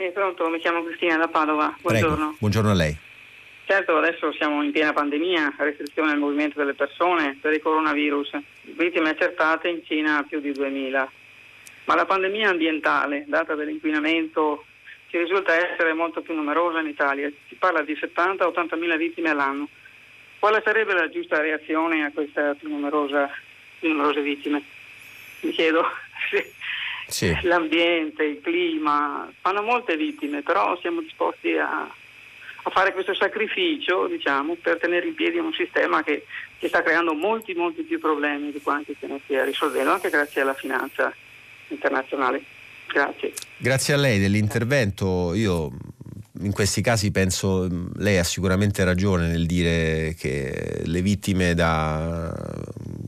[SPEAKER 5] Eh, pronto, mi chiamo Cristina da Padova. Buongiorno.
[SPEAKER 2] Prego. Buongiorno a lei.
[SPEAKER 5] Certo, adesso siamo in piena pandemia, restrizione al movimento delle persone per il coronavirus, vittime accertate in Cina più di 2000. Ma la pandemia ambientale, data dall'inquinamento, ci risulta essere molto più numerosa in Italia. Si parla di 70-80 mila vittime all'anno. Quale sarebbe la giusta reazione a queste più, numerosa, più numerose vittime? Mi chiedo (laughs) se sì. l'ambiente, il clima, fanno molte vittime, però siamo disposti a, a fare questo sacrificio diciamo, per tenere in piedi un sistema che, che, sta creando molti, molti più problemi di quanti se ne stia risolvendo, anche grazie alla finanza internazionale. Grazie.
[SPEAKER 2] Grazie a lei dell'intervento. Io in questi casi penso lei ha sicuramente ragione nel dire che le vittime da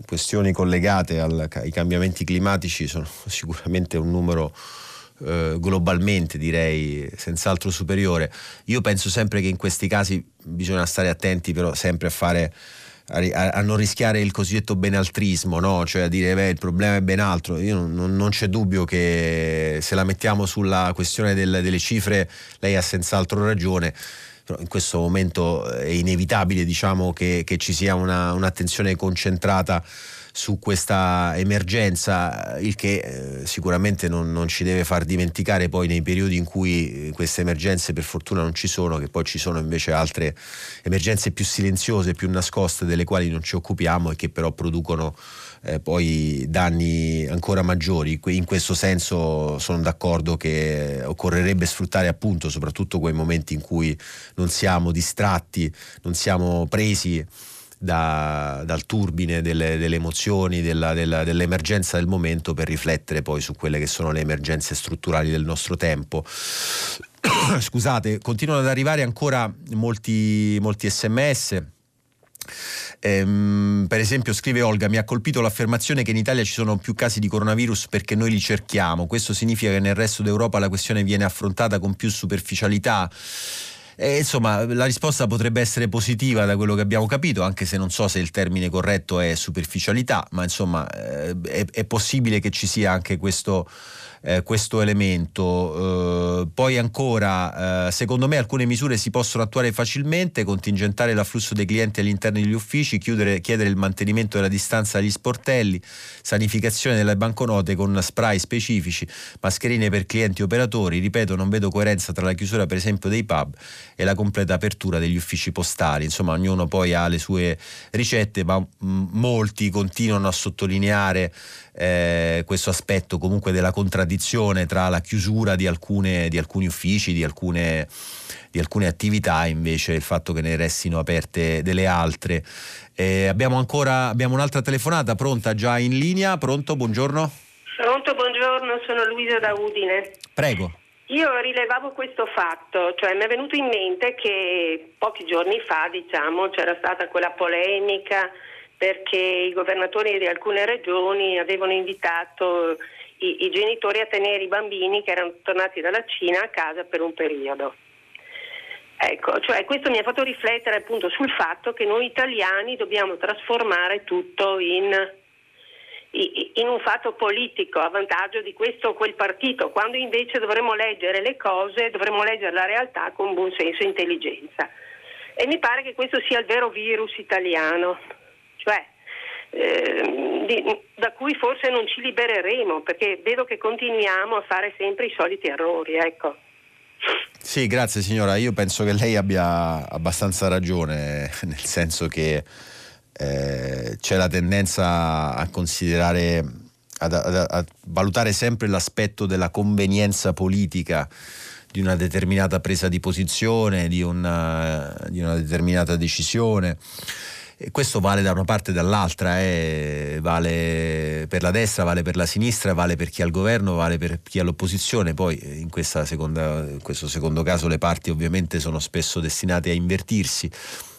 [SPEAKER 2] questioni collegate al, ai cambiamenti climatici sono (laughs) sicuramente un numero eh, globalmente direi senz'altro superiore. Io penso sempre che in questi casi bisogna stare attenti però sempre a fare a, a, non rischiare il cosiddetto benaltrismo, no? cioè a dire beh, il problema è ben altro. Io non, non, c'è dubbio che se la mettiamo sulla questione del, delle cifre, lei ha senz'altro ragione. In questo momento è inevitabile diciamo, che, che ci sia una, un'attenzione concentrata su questa emergenza, il che eh, sicuramente non, non, ci deve far dimenticare poi nei periodi in cui eh, queste emergenze per fortuna non ci sono, che poi ci sono invece altre emergenze più silenziose, più nascoste, delle quali non ci occupiamo e che però producono eh, poi danni ancora maggiori. In questo senso sono d'accordo che occorrerebbe sfruttare appunto soprattutto quei momenti in cui non siamo distratti, non siamo presi da, dal turbine delle, delle emozioni, della, della, dell'emergenza del momento per riflettere poi su quelle che sono le emergenze strutturali del nostro tempo. (coughs) Scusate, continuano ad arrivare ancora molti, molti sms. Ehm, per esempio scrive Olga mi ha colpito l'affermazione che in Italia ci sono più casi di coronavirus perché noi li cerchiamo. Questo significa che nel resto d'Europa la questione viene affrontata con più superficialità. E, insomma, la risposta potrebbe essere positiva da quello che abbiamo capito, anche se non so se il termine corretto è superficialità, ma insomma eh, è, è possibile che ci sia anche questo eh, questo elemento. Eh, poi ancora, eh, secondo me alcune misure si possono attuare facilmente, contingentare l'afflusso dei clienti all'interno degli uffici, chiudere, chiedere il mantenimento della distanza agli sportelli, sanificazione delle banconote con spray specifici, mascherine per clienti e operatori. Ripeto, non vedo coerenza tra la chiusura per esempio dei pub e la completa apertura degli uffici postali. Insomma, ognuno poi ha le sue ricette, ma molti continuano a sottolineare eh, questo aspetto comunque della contraddizione tra la chiusura di, alcune, di alcuni uffici, di alcune, di alcune attività e invece il fatto che ne restino aperte delle altre. Eh, abbiamo ancora abbiamo un'altra telefonata pronta già in linea. Pronto? Buongiorno.
[SPEAKER 6] Pronto, buongiorno, sono Luisa da Udine.
[SPEAKER 2] Prego.
[SPEAKER 6] Io rilevavo questo fatto, cioè mi è venuto in mente che pochi giorni fa, diciamo, c'era stata quella polemica perché i governatori di alcune regioni avevano invitato i, i, genitori a tenere i bambini che erano tornati dalla Cina a casa per un periodo. Ecco, cioè questo mi ha fatto riflettere appunto sul fatto che noi italiani dobbiamo trasformare tutto in, in un fatto politico a vantaggio di questo o quel partito, quando invece dovremmo leggere le cose, dovremmo leggere la realtà con buon senso e intelligenza. E mi pare che questo sia il vero virus italiano cioè eh, di, da cui forse non ci libereremo, perché vedo che continuiamo a fare sempre i soliti errori. Ecco.
[SPEAKER 2] Sì, grazie signora. Io penso che lei abbia abbastanza ragione, (laughs) nel senso che eh, c'è la tendenza a considerare, a, a, a valutare sempre l'aspetto della convenienza politica di una determinata presa di posizione, di una, di una determinata decisione. E questo vale da una parte e dall'altra, eh. vale per la destra, vale per la sinistra, vale per chi è al governo, vale per chi è all'opposizione. Poi eh, in, seconda, in questo secondo caso le parti ovviamente sono spesso destinate a invertirsi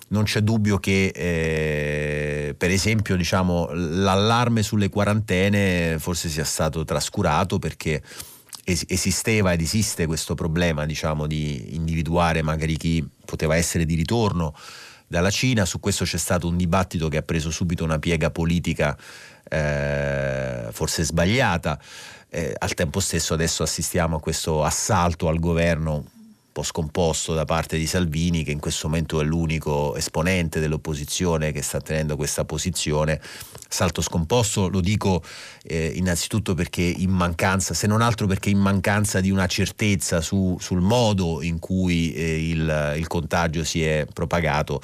[SPEAKER 2] non c'è dubbio che eh, per esempio diciamo, l'allarme sulle quarantene forse sia stato trascurato perché es- esisteva ed esiste questo problema diciamo, di individuare magari chi poteva essere di ritorno dalla Cina. Su questo c'è stato un dibattito che ha preso subito una piega politica eh, forse sbagliata. Eh, al tempo stesso adesso assistiamo a questo assalto al governo po' scomposto da parte di Salvini, che in questo momento è l'unico esponente dell'opposizione che sta tenendo questa posizione. Salto scomposto lo dico eh, innanzitutto perché in mancanza, se non altro perché in mancanza di una certezza su, sul modo in cui eh, il, il contagio si è propagato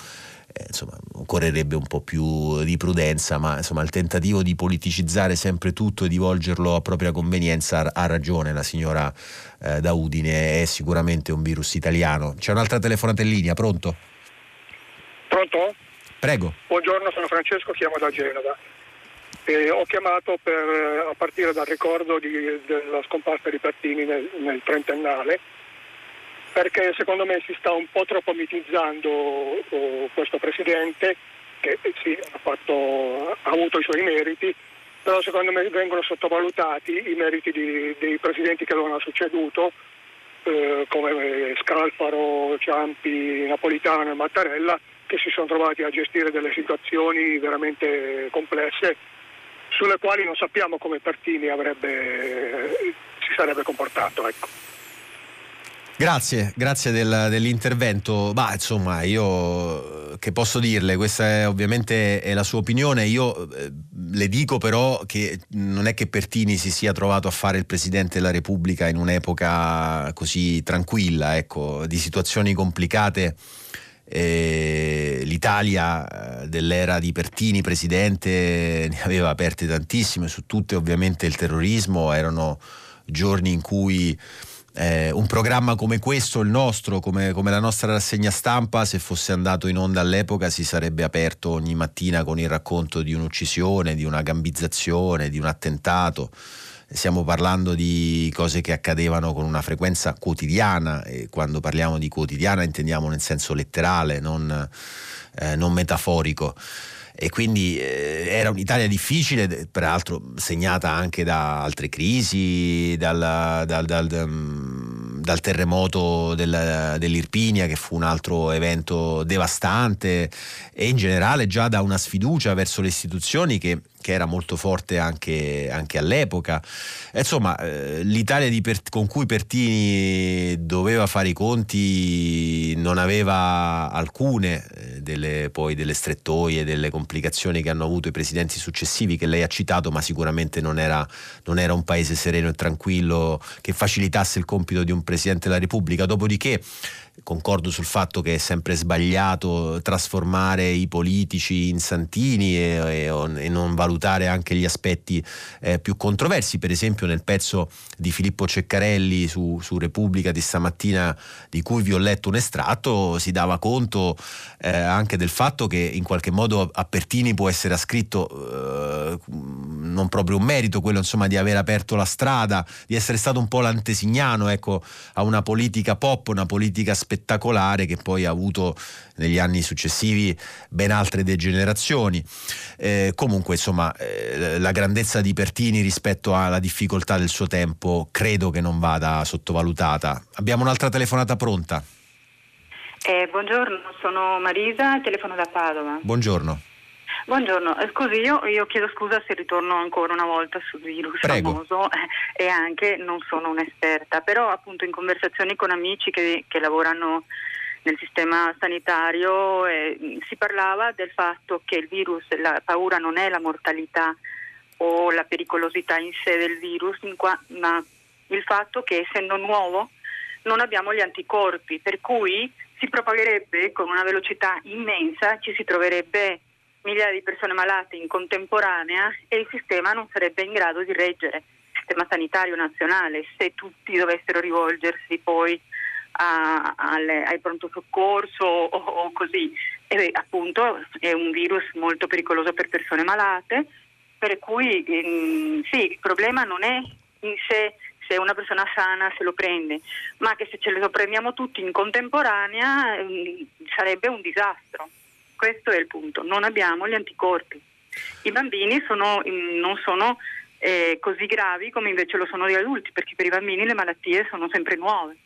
[SPEAKER 2] eh, insomma, occorrerebbe un po' più di prudenza, ma insomma, il tentativo di politicizzare sempre tutto e di volgerlo a propria convenienza ha ragione la signora eh, da Udine, è sicuramente un virus italiano. C'è un'altra telefonata in linea, pronto?
[SPEAKER 7] Pronto?
[SPEAKER 2] Prego.
[SPEAKER 7] Buongiorno, sono Francesco, chiamo da Genova. E ho chiamato per, a partire dal ricordo di, della scomparsa di Pertini nel, nel trentennale perché secondo me si sta un po' troppo mitizzando uh, questo presidente che sì, ha, fatto, ha, avuto i suoi meriti, però secondo me vengono sottovalutati i meriti di, dei presidenti che lo hanno succeduto, eh, come Scalfaro, Ciampi, Napolitano e Mattarella, che si sono trovati a gestire delle situazioni veramente complesse sulle quali non sappiamo come Pertini avrebbe, si sarebbe comportato. Ecco.
[SPEAKER 2] Grazie, grazie del, dell'intervento. Ma insomma, io che posso dirle? Questa è, ovviamente è la sua opinione. Io eh, le dico però che non è che Pertini si sia trovato a fare il Presidente della Repubblica in un'epoca così tranquilla, ecco, di situazioni complicate. Eh, L'Italia eh, dell'era di Pertini, presidente, (laughs) ne aveva aperte tantissime, su tutte ovviamente il terrorismo, erano giorni in cui eh, un programma come questo, il nostro, come, come, la nostra rassegna stampa, se fosse andato in onda all'epoca si sarebbe aperto ogni mattina con il racconto di un'uccisione, di una gambizzazione, di un attentato. Stiamo parlando di cose che accadevano con una frequenza quotidiana e quando parliamo di quotidiana intendiamo nel senso letterale, non, eh, non metaforico e quindi eh, era un'Italia difficile, peraltro segnata anche da altre crisi, dal, dal, dal, mm, dal terremoto del, dell'Irpinia che fu un altro evento devastante e in generale già da una sfiducia verso le istituzioni che che era molto forte anche, anche all'epoca. Insomma, eh, l'Italia per, con cui Pertini doveva fare i conti non aveva alcune eh, delle, poi delle strettoie, delle complicazioni che hanno avuto i presidenti successivi che lei ha citato, ma sicuramente non era, non era un paese sereno e tranquillo che facilitasse il compito di un Presidente della Repubblica. Dopodiché concordo sul fatto che è sempre sbagliato trasformare i politici in santini e, e, e non valutare anche gli aspetti eh, più controversi. Per esempio nel pezzo di Filippo Ceccarelli su, su, Repubblica di stamattina di cui vi ho letto un estratto si dava conto eh, anche del fatto che in qualche modo a Pertini può essere ascritto eh, non proprio un merito quello insomma di aver aperto la strada, di essere stato un po' l'antesignano ecco, a una politica pop, una politica spettacolare che poi ha avuto negli anni successivi ben altre degenerazioni. Eh, comunque, insomma, eh, la grandezza di Pertini rispetto alla difficoltà del suo tempo credo che non vada sottovalutata. Abbiamo un'altra telefonata pronta.
[SPEAKER 8] Eh, buongiorno, sono Marisa, telefono da Padova.
[SPEAKER 2] Buongiorno.
[SPEAKER 8] Buongiorno, eh, scusi, io, io, chiedo scusa se ritorno ancora una volta sul virus
[SPEAKER 2] Prego.
[SPEAKER 8] famoso eh, e anche non sono un'esperta, però appunto in conversazioni con amici che, che lavorano nel sistema sanitario eh, si parlava del fatto che il virus, la paura non è la mortalità o la pericolosità in sé del virus, qua, ma il fatto che essendo nuovo non abbiamo gli anticorpi, per cui si propagherebbe con una velocità immensa, ci si troverebbe migliaia di persone malate in contemporanea e il sistema non sarebbe in grado di reggere, il sistema sanitario nazionale, se tutti dovessero rivolgersi poi a, alle, ai pronto soccorso o, o così. E appunto è un virus molto pericoloso per persone malate, per cui ehm, sì, il problema non è in sé se una persona sana se lo prende, ma che se ce lo prendiamo tutti in contemporanea ehm, sarebbe un disastro. Questo è il punto, non abbiamo gli anticorpi. I bambini sono, non sono eh, così gravi come invece lo sono gli adulti, perché per i bambini le malattie sono sempre nuove.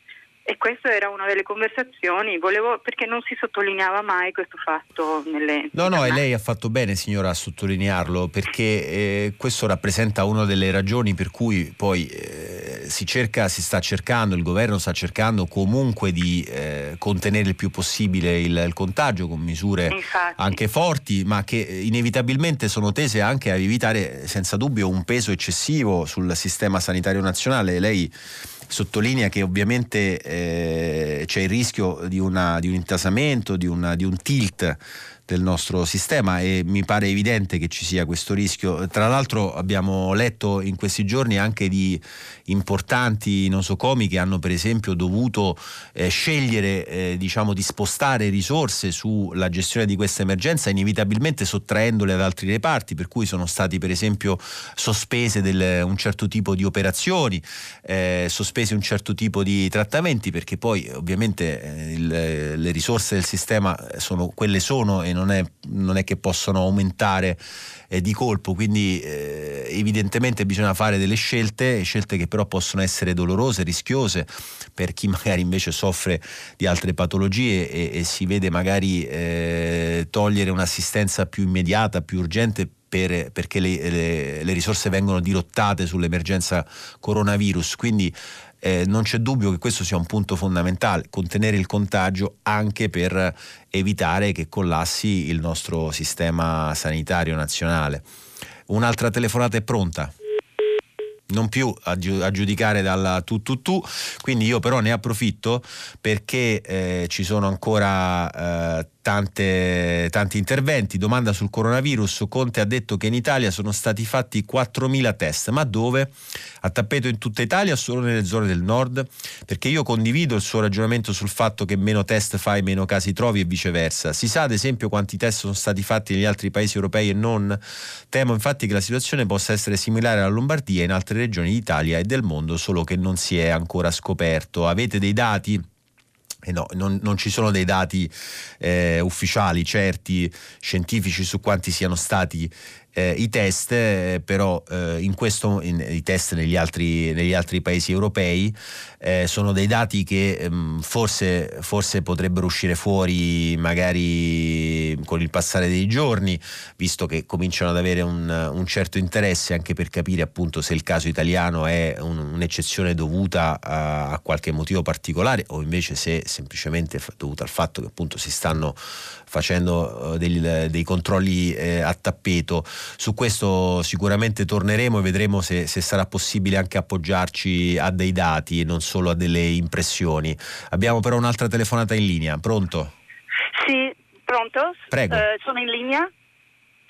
[SPEAKER 8] E questa era una delle conversazioni, volevo, perché non si sottolineava mai questo fatto nelle...
[SPEAKER 2] No, no, e lei ha fatto bene signora a sottolinearlo, perché eh, questo rappresenta una delle ragioni per cui poi eh, si cerca, si sta cercando, il governo sta cercando comunque di eh, contenere il più possibile il, il contagio con misure
[SPEAKER 8] Infatti.
[SPEAKER 2] anche forti, ma che inevitabilmente sono tese anche a evitare senza dubbio un peso eccessivo sul sistema sanitario nazionale. Lei sottolinea che ovviamente eh, c'è il rischio di, una, di un intasamento, di, una, di un tilt del nostro sistema e mi pare evidente che ci sia questo rischio. Tra l'altro abbiamo letto in questi giorni anche di importanti nosocomi che hanno per esempio dovuto eh, scegliere eh, diciamo di spostare risorse sulla gestione di questa emergenza inevitabilmente sottraendole ad altri reparti per cui sono stati per esempio sospese del, un certo tipo di operazioni eh, sospesi un certo tipo di trattamenti perché poi ovviamente eh, il, le risorse del sistema sono quelle sono e non è, non è che possono aumentare eh, di colpo, quindi eh, evidentemente bisogna fare delle scelte, scelte che però possono essere dolorose, rischiose per chi magari invece soffre di altre patologie e, e si vede magari eh, togliere un'assistenza più immediata, più urgente per, perché le, le, le, risorse vengono dirottate sull'emergenza coronavirus. Quindi eh, non c'è dubbio che questo sia un punto fondamentale, contenere il contagio anche per evitare che collassi il nostro sistema sanitario nazionale. Un'altra telefonata è pronta non più a, giudicare dalla tu tu tu, quindi io però ne approfitto perché eh, ci sono ancora eh, tante, tanti interventi. Domanda sul coronavirus. Conte ha detto che in Italia sono stati fatti 4.000 test, ma dove? A tappeto in tutta Italia o solo nelle zone del nord? Perché io condivido il suo ragionamento sul fatto che meno test fai, meno casi trovi e viceversa. Si sa ad esempio quanti test sono stati fatti negli altri paesi europei e non? Temo infatti che la situazione possa essere similare alla Lombardia e in altre regioni d'Italia e del mondo, solo che non si è ancora scoperto. Avete dei dati? Eh no, non, non, ci sono dei dati eh, ufficiali, certi, scientifici su quanti siano stati eh, i test, eh, però eh, in questo, in, i test negli altri, negli altri paesi europei eh, sono dei dati che ehm, forse, forse, potrebbero uscire fuori magari con il passare dei giorni, visto che cominciano ad avere un, un certo interesse anche per capire appunto se il caso italiano è un, un'eccezione dovuta a, a qualche motivo particolare o invece se semplicemente dovuta al fatto che appunto si stanno facendo uh, dei, dei, controlli eh, a tappeto. Su questo sicuramente torneremo e vedremo se, se, sarà possibile anche appoggiarci a dei dati e non solo a delle impressioni. Abbiamo però un'altra telefonata in linea. Pronto?
[SPEAKER 9] Sì, pronto?
[SPEAKER 2] Prego.
[SPEAKER 9] Uh, sono in linea?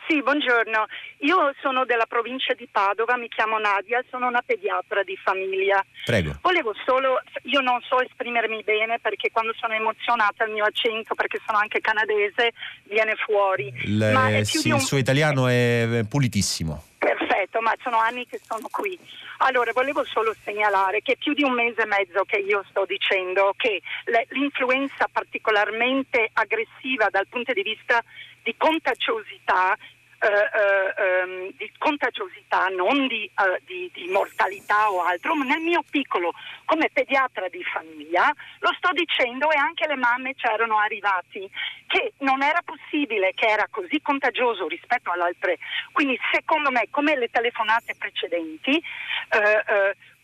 [SPEAKER 9] Sì, buongiorno. Io sono della provincia di Padova, mi chiamo Nadia, sono una pediatra di famiglia.
[SPEAKER 2] Prego.
[SPEAKER 9] Volevo solo, io non so esprimermi bene perché quando sono emozionata il mio accento, perché sono anche canadese, viene fuori.
[SPEAKER 2] Il, sì, un... il suo italiano è pulitissimo.
[SPEAKER 9] Perfetto, ma sono anni che sono qui. Allora, volevo solo segnalare che è più di un mese e mezzo che io sto dicendo che l'influenza particolarmente aggressiva dal punto di vista di contagiosità Uh, uh, um, di contagiosità, non di, uh, di, di, mortalità o altro, ma nel mio piccolo, come pediatra di famiglia, lo sto dicendo e anche le mamme c'erano arrivati, che non era possibile che era così contagioso rispetto alle altre. Quindi secondo me, come le telefonate precedenti,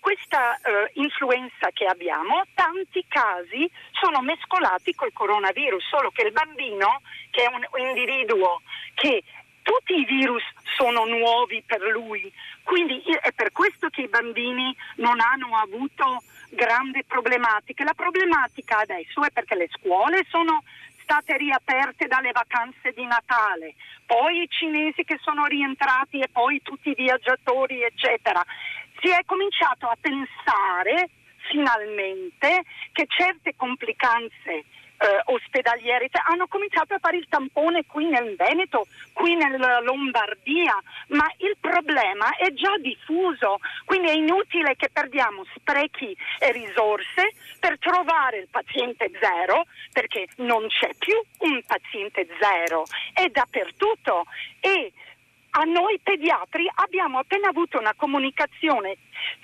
[SPEAKER 9] questa uh, influenza che abbiamo, tanti casi sono mescolati col coronavirus, solo che il bambino, che è un individuo che tutti i virus sono nuovi per lui, quindi è per questo che i bambini non hanno avuto grandi problematiche. La problematica adesso è perché le scuole sono state riaperte dalle vacanze di Natale, poi i cinesi che sono rientrati e poi tutti i viaggiatori, eccetera. Si è cominciato a pensare finalmente che certe complicanze eh, ospedaliere cioè, hanno cominciato a fare il tampone qui nel Veneto, qui nella Lombardia, ma il problema è già diffuso, quindi è inutile che perdiamo sprechi e risorse per trovare il paziente zero, perché non c'è più un paziente zero, è dappertutto. E a noi pediatri abbiamo appena avuto una comunicazione,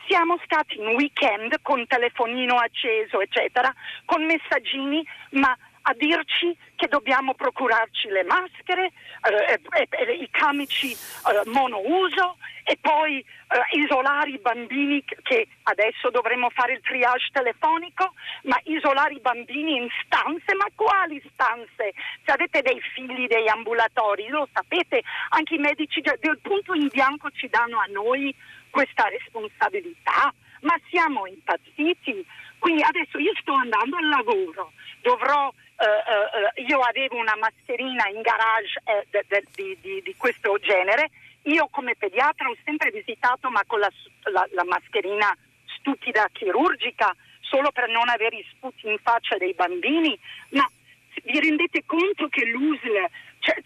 [SPEAKER 9] siamo stati in weekend con telefonino acceso, eccetera, con messaggini, ma a dirci che dobbiamo procurarci le maschere, eh, eh, eh, i camici eh, monouso e poi eh, isolare i bambini che adesso dovremmo fare il triage telefonico, ma isolare i bambini in stanze, ma quali stanze? Se avete dei figli dei ambulatori, lo sapete, anche i medici del punto in bianco ci danno a noi questa responsabilità, ma siamo impazziti. Quindi adesso io sto andando al lavoro, dovrò Uh, uh, io avevo una mascherina in garage eh, de, de, di, di, di, questo genere. Io come pediatra ho sempre visitato ma con la, la, la, mascherina stupida chirurgica solo per non avere i sputi in faccia dei bambini. Ma vi rendete conto che l'USL, cioè,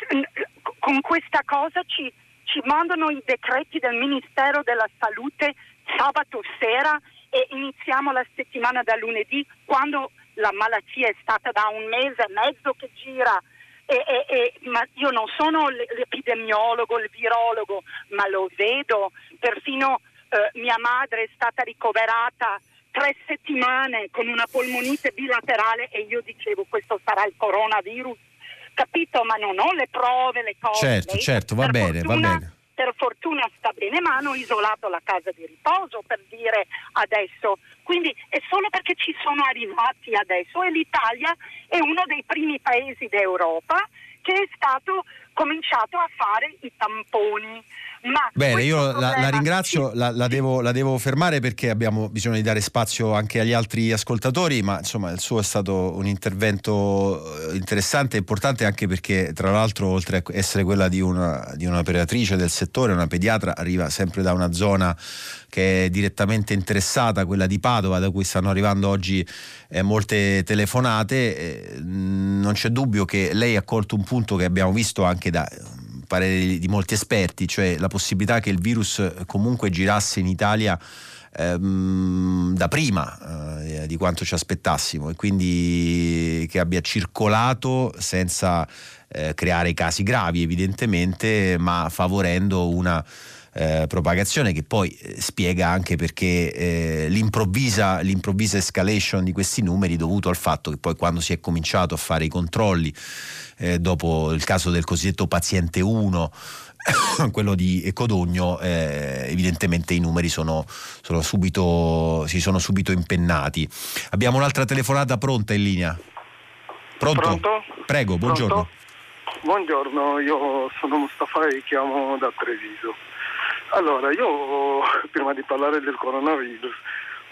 [SPEAKER 9] con questa cosa ci, ci mandano i decreti del Ministero della Salute sabato sera e iniziamo la settimana da lunedì quando la malattia è stata da un mese e mezzo che gira. e, e, e, ma io non sono l'epidemiologo, il virologo, ma lo vedo, perfino eh, mia madre è stata ricoverata tre settimane con una polmonite bilaterale e io dicevo questo sarà il coronavirus, capito? Ma non ho le prove, le cose.
[SPEAKER 2] Certo, certo, va bene,
[SPEAKER 9] fortuna,
[SPEAKER 2] va bene.
[SPEAKER 9] Per fortuna sta bene, ma hanno isolato la casa di riposo per dire adesso. Quindi è solo perché ci sono arrivati adesso e l'Italia è uno dei primi paesi d'Europa che è stato cominciato a fare i tamponi. Ma
[SPEAKER 2] Bene, io la,
[SPEAKER 9] problema...
[SPEAKER 2] la ringrazio, la, la, devo, la, devo, fermare perché abbiamo bisogno di dare spazio anche agli altri ascoltatori, ma insomma il suo è stato un intervento eh, interessante e importante anche perché tra l'altro oltre a essere quella di, una, di un'operatrice del settore, una pediatra, arriva sempre da una zona che è direttamente interessata, quella di Padova, da cui stanno arrivando oggi eh, molte telefonate. Eh, non c'è dubbio che lei ha colto un punto che abbiamo visto anche da parere di molti esperti, cioè la possibilità che il virus comunque girasse in Italia ehm, da prima eh, di quanto ci aspettassimo e quindi che abbia circolato senza eh, creare casi gravi evidentemente, ma favorendo una eh, propagazione che poi eh, spiega anche perché eh, l'improvvisa, l'improvvisa escalation di questi numeri dovuto al fatto che poi quando si è cominciato a fare i controlli eh, dopo il caso del cosiddetto paziente 1 (coughs) quello di Codogno, eh, evidentemente i numeri sono, sono subito, si sono subito impennati. Abbiamo un'altra telefonata pronta in linea. Pronto?
[SPEAKER 7] Pronto?
[SPEAKER 2] Prego, buongiorno.
[SPEAKER 7] Pronto? Buongiorno, io sono Mustafa e chiamo da Treviso. Allora, io (laughs) prima di parlare del coronavirus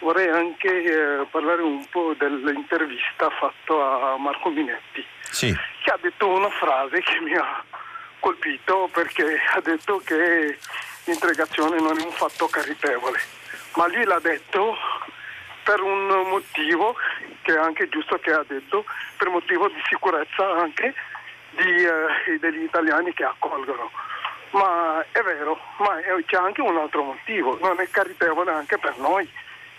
[SPEAKER 7] vorrei anche eh, parlare un po' dell'intervista fatta a Marco Minetti,
[SPEAKER 2] sì.
[SPEAKER 7] che ha detto una frase che mi ha colpito perché ha detto che l'integrazione non è un fatto caritevole, ma lui l'ha detto per un motivo che è anche giusto che ha detto, per motivo di sicurezza anche di, eh, degli italiani che accolgono. Ma è vero, ma c'è anche un altro motivo, non è caritevole anche per noi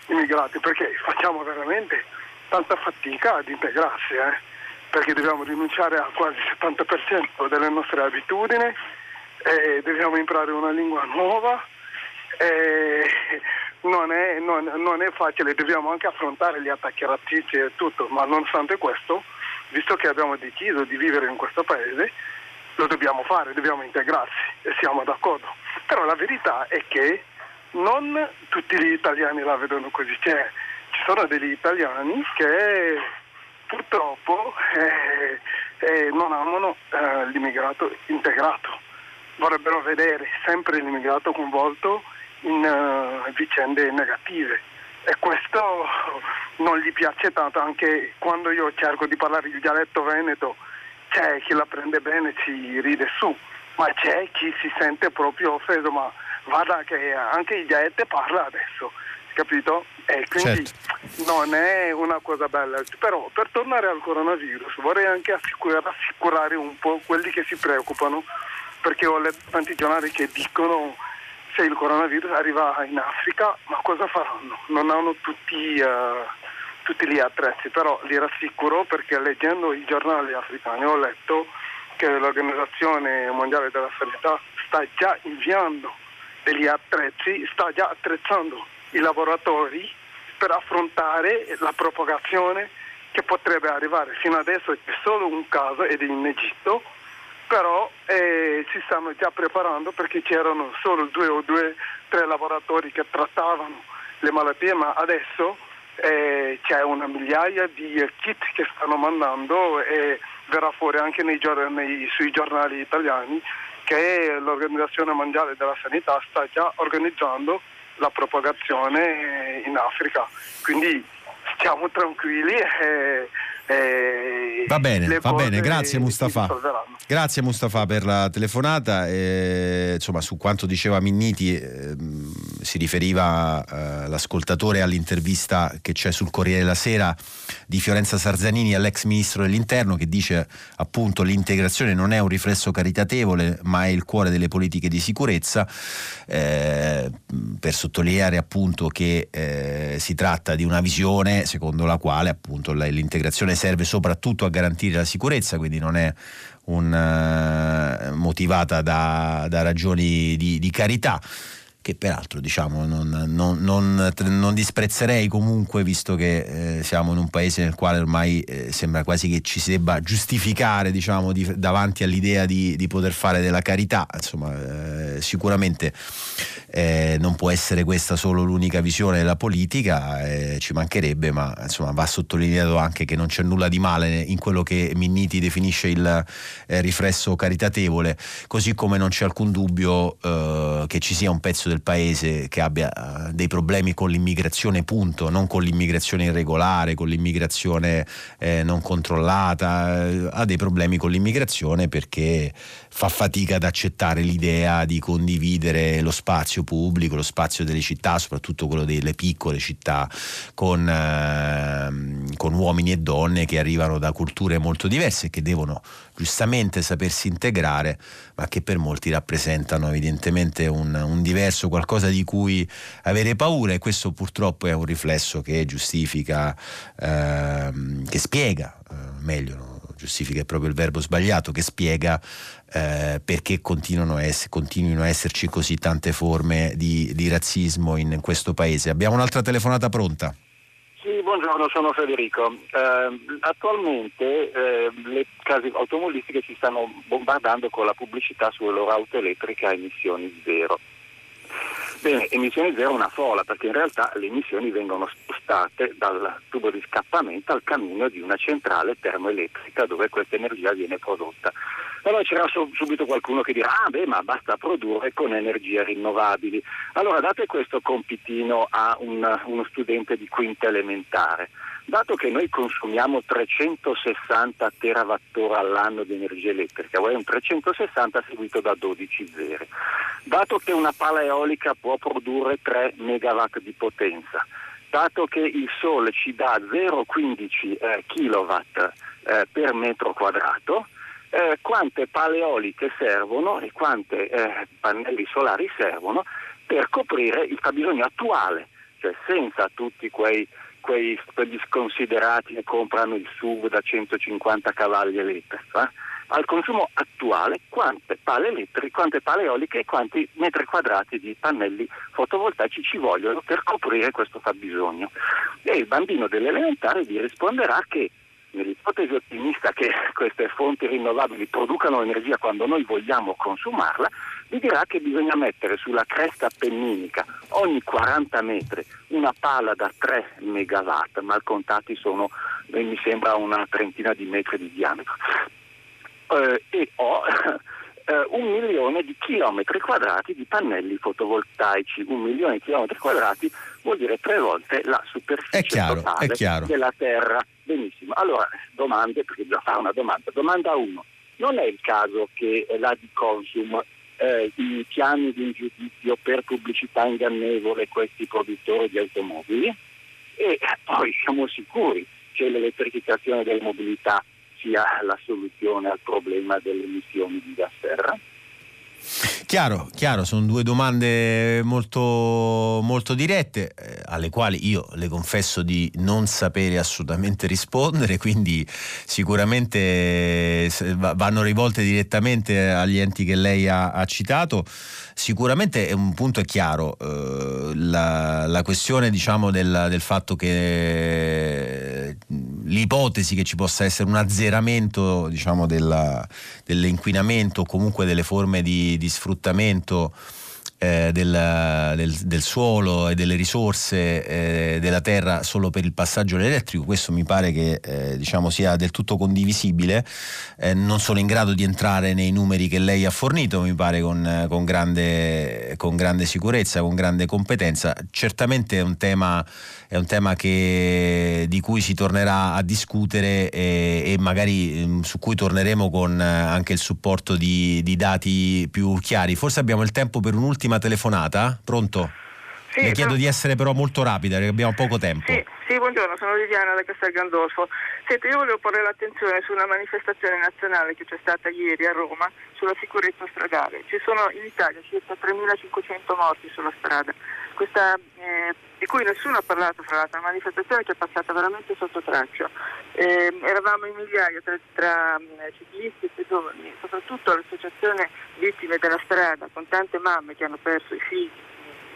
[SPEAKER 7] immigrati, perché facciamo veramente tanta fatica ad integrarsi, eh? Perché dobbiamo rinunciare a quasi il 70% delle nostre abitudini, dobbiamo imparare una lingua nuova, non, è, non, non, è, facile, dobbiamo anche affrontare gli attacchi razzisti e tutto, ma nonostante questo, visto che abbiamo deciso di vivere in questo paese, lo dobbiamo fare, dobbiamo integrarsi e siamo d'accordo. Però la verità è che non tutti gli italiani la vedono così, cioè, ci sono degli italiani che purtroppo eh, eh, non amano eh, l'immigrato integrato, vorrebbero vedere sempre l'immigrato coinvolto in uh, vicende negative. E questo non gli piace tanto, anche quando io cerco di parlare il dialetto veneto c'è chi la prende bene, ci ride su, ma c'è chi si sente proprio offeso, ma guarda che anche il dialetto parla adesso, capito? E quindi
[SPEAKER 2] Certo.
[SPEAKER 7] non è una cosa bella. Però per tornare al coronavirus vorrei anche assicurare, rassicurare un po' quelli che si preoccupano, perché ho letto tanti giornali che dicono se il coronavirus arriva in Africa, ma cosa faranno? Non hanno tutti, eh, tutti gli attrezzi, però li rassicuro perché leggendo i giornali africani ho letto che l'Organizzazione Mondiale della Sanità sta già inviando degli attrezzi, sta già attrezzando i laboratori per affrontare la propagazione che potrebbe arrivare. Fino adesso c'è solo un caso ed è in Egitto, però eh, si stanno già preparando perché c'erano solo due o due, tre laboratori che trattavano le malattie, ma adesso eh, c'è una migliaia di kit che stanno mandando e verrà fuori anche nei giornali, nei, sui giornali italiani che l'Organizzazione Mondiale della Sanità sta già organizzando la propagazione in Africa. Quindi stiamo tranquilli e, e
[SPEAKER 2] Va bene, va bene, grazie Mustafa. Grazie Mustafa per la telefonata. Eh, insomma, su quanto diceva Minniti ehm, si riferiva eh, l'ascoltatore all'intervista che c'è sul Corriere della Sera di Fiorenza Sarzanini all'ex ministro dell'Interno che dice appunto l'integrazione non è un riflesso caritatevole ma è il cuore delle politiche di sicurezza eh, per sottolineare appunto che eh, si tratta di una visione secondo la quale appunto l'integrazione serve soprattutto a garantire la sicurezza, quindi non è un, uh, motivata da, da ragioni di, di carità che peraltro diciamo, non, non, non, non, disprezzerei comunque visto che eh, siamo in un paese nel quale ormai eh, sembra quasi che ci si debba giustificare diciamo, di, davanti all'idea di, di, poter fare della carità, insomma eh, sicuramente eh, non può essere questa solo l'unica visione della politica, eh, ci mancherebbe, ma insomma va sottolineato anche che non c'è nulla di male in quello che Minniti definisce il eh, riflesso caritatevole, così come non c'è alcun dubbio che ci sia un pezzo del del paese che abbia uh, dei problemi con l'immigrazione, punto, non con l'immigrazione irregolare, con l'immigrazione eh, non controllata, eh, ha dei problemi con l'immigrazione perché fa fatica ad accettare l'idea di condividere lo spazio pubblico, lo spazio delle città, soprattutto quello delle piccole città, con, eh, con uomini e donne che arrivano da culture molto diverse e che devono giustamente sapersi integrare, ma che per molti rappresentano evidentemente un, un diverso, qualcosa di cui avere paura e questo purtroppo è un riflesso che giustifica, ehm, che spiega, eh, meglio? Giustifica è proprio il verbo sbagliato, che spiega eh, perché continuano ess- continuino a esserci così tante forme di, di razzismo in, in questo paese. Abbiamo un'altra telefonata pronta.
[SPEAKER 10] Sì, buongiorno, sono Federico. Eh, attualmente eh, le case automobilistiche ci stanno bombardando con la pubblicità sulle loro auto elettriche a emissioni zero. Bene, emissioni zero è una fola perché in realtà le emissioni vengono spostate dal tubo di scappamento al camino di una centrale termoelettrica dove questa energia viene prodotta. Allora c'era subito qualcuno che dirà, ah beh, ma basta produrre con energie rinnovabili. Allora date questo compitino a un, uno studente di quinta elementare. Dato che noi consumiamo 360 terawattora all'anno di energia elettrica, è un 360 seguito da 12 zeri. Dato che una pala eolica può produrre 3 megawatt di potenza, dato che il sole ci dà 0,15 eh, kW eh, per metro quadrato, eh, quante pale eoliche servono e quanti eh, pannelli solari servono per coprire il fabbisogno attuale, cioè senza tutti quei, quei, quegli sconsiderati che comprano il SUV da 150 cavalli elettrici. Eh? Al consumo attuale quante pale, elettriche, quante pale eoliche e quanti metri quadrati di pannelli fotovoltaici ci vogliono per coprire questo fabbisogno. E il bambino dell'elementare vi risponderà che nell'ipotesi ottimista che queste fonti rinnovabili producano energia quando noi vogliamo consumarla, vi dirà che bisogna mettere sulla cresta appenninica ogni 40 metri una pala da 3 megawatt, mal contati sono, eh, mi sembra, una trentina di metri di diametro, eh, e ho (laughs) eh, un milione di chilometri quadrati di pannelli fotovoltaici. Un milione di chilometri quadrati vuol dire tre volte la superficie chiaro, totale della Terra. Benissimo. Allora, domande, perché bisogna fare una domanda. Domanda 1. Non è il caso che la di Consum eh, i piani di giudizio per pubblicità ingannevole questi produttori di automobili e poi siamo sicuri che l'elettrificazione delle mobilità sia la soluzione al problema delle emissioni di gas serra?
[SPEAKER 2] Chiaro, chiaro, sono due domande molto, molto dirette eh, alle quali io le confesso di non sapere assolutamente rispondere, quindi sicuramente eh, vanno rivolte direttamente agli enti che lei ha, ha citato. Sicuramente un punto è chiaro, eh, la, la, questione diciamo, del, del fatto che l'ipotesi che ci possa essere un azzeramento diciamo, della, dell'inquinamento o comunque delle forme di, di sfruttamento eh, del, del, del, suolo e delle risorse eh, della terra solo per il passaggio elettrico, questo mi pare che eh, diciamo sia del tutto condivisibile, eh, non sono in grado di entrare nei numeri che lei ha fornito, mi pare con, con, grande, con grande, sicurezza, con grande competenza, certamente è un tema, è un tema che, di cui si tornerà a discutere e, e magari mm, su cui torneremo con eh, anche il supporto di, di dati più chiari. Forse abbiamo il tempo per un'ultima ultima telefonata. Pronto? Sì, Le chiedo no. di essere però molto rapida perché abbiamo poco tempo.
[SPEAKER 11] Sì, sì, buongiorno, sono Viviana da Castel Gandolfo. Senti, io volevo porre l'attenzione su una manifestazione nazionale che c'è stata ieri a Roma sulla sicurezza stradale. Ci sono in Italia circa 3.500 morti sulla strada. Questa, eh, di cui nessuno ha parlato fra l'altro, una manifestazione che è passata veramente sotto traccia. Eh, eravamo in migliaia tra, tra eh, ciclisti e pedoni, soprattutto l'associazione Vittime della strada, con tante mamme che hanno perso i figli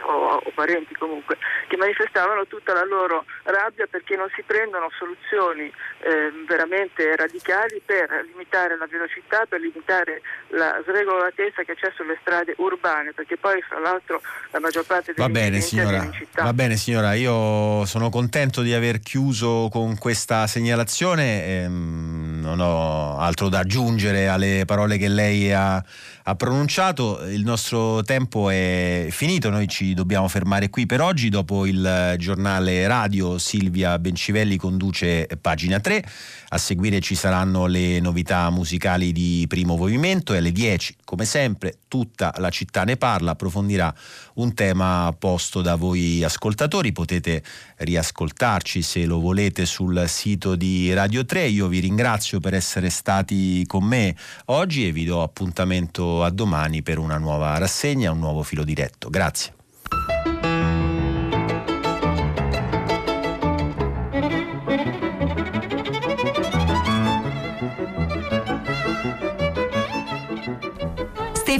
[SPEAKER 11] o, o, parenti comunque, che manifestavano tutta la loro rabbia perché non si prendono soluzioni eh, veramente radicali per limitare la velocità, per limitare la sregolatezza che c'è sulle strade urbane, perché poi fra l'altro la maggior parte delle
[SPEAKER 2] va bene, signora, in città. Va bene signora, io sono contento di aver chiuso con questa segnalazione, ehm, non ho altro da aggiungere alle parole che lei ha ha pronunciato. Il nostro tempo è finito, noi ci dobbiamo fermare qui per oggi. Dopo il giornale radio Silvia Bencivelli conduce pagina 3. A seguire ci saranno le novità musicali di primo movimento e alle 10, come sempre, tutta la città ne parla, approfondirà un tema posto da voi ascoltatori. Potete riascoltarci se lo volete sul sito di Radio 3. Io vi ringrazio per essere stati con me oggi e vi do appuntamento a domani per una nuova rassegna, un nuovo filo diretto. Grazie.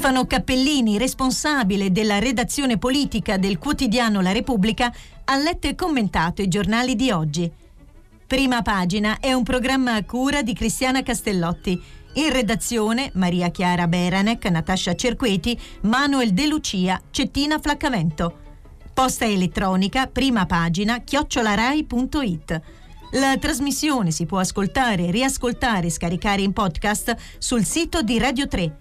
[SPEAKER 1] Stefano Cappellini, responsabile della redazione politica del quotidiano La Repubblica, ha letto e commentato i giornali di oggi. Prima pagina è un programma a cura di Cristiana Castellotti. In redazione Maria Chiara Beranec, Natascia Cerqueti, Manuel De Lucia, Cettina Flaccamento. Posta elettronica, prima pagina, chiocciolarai.it. La trasmissione si può ascoltare, riascoltare e scaricare in podcast sul sito di Radio 3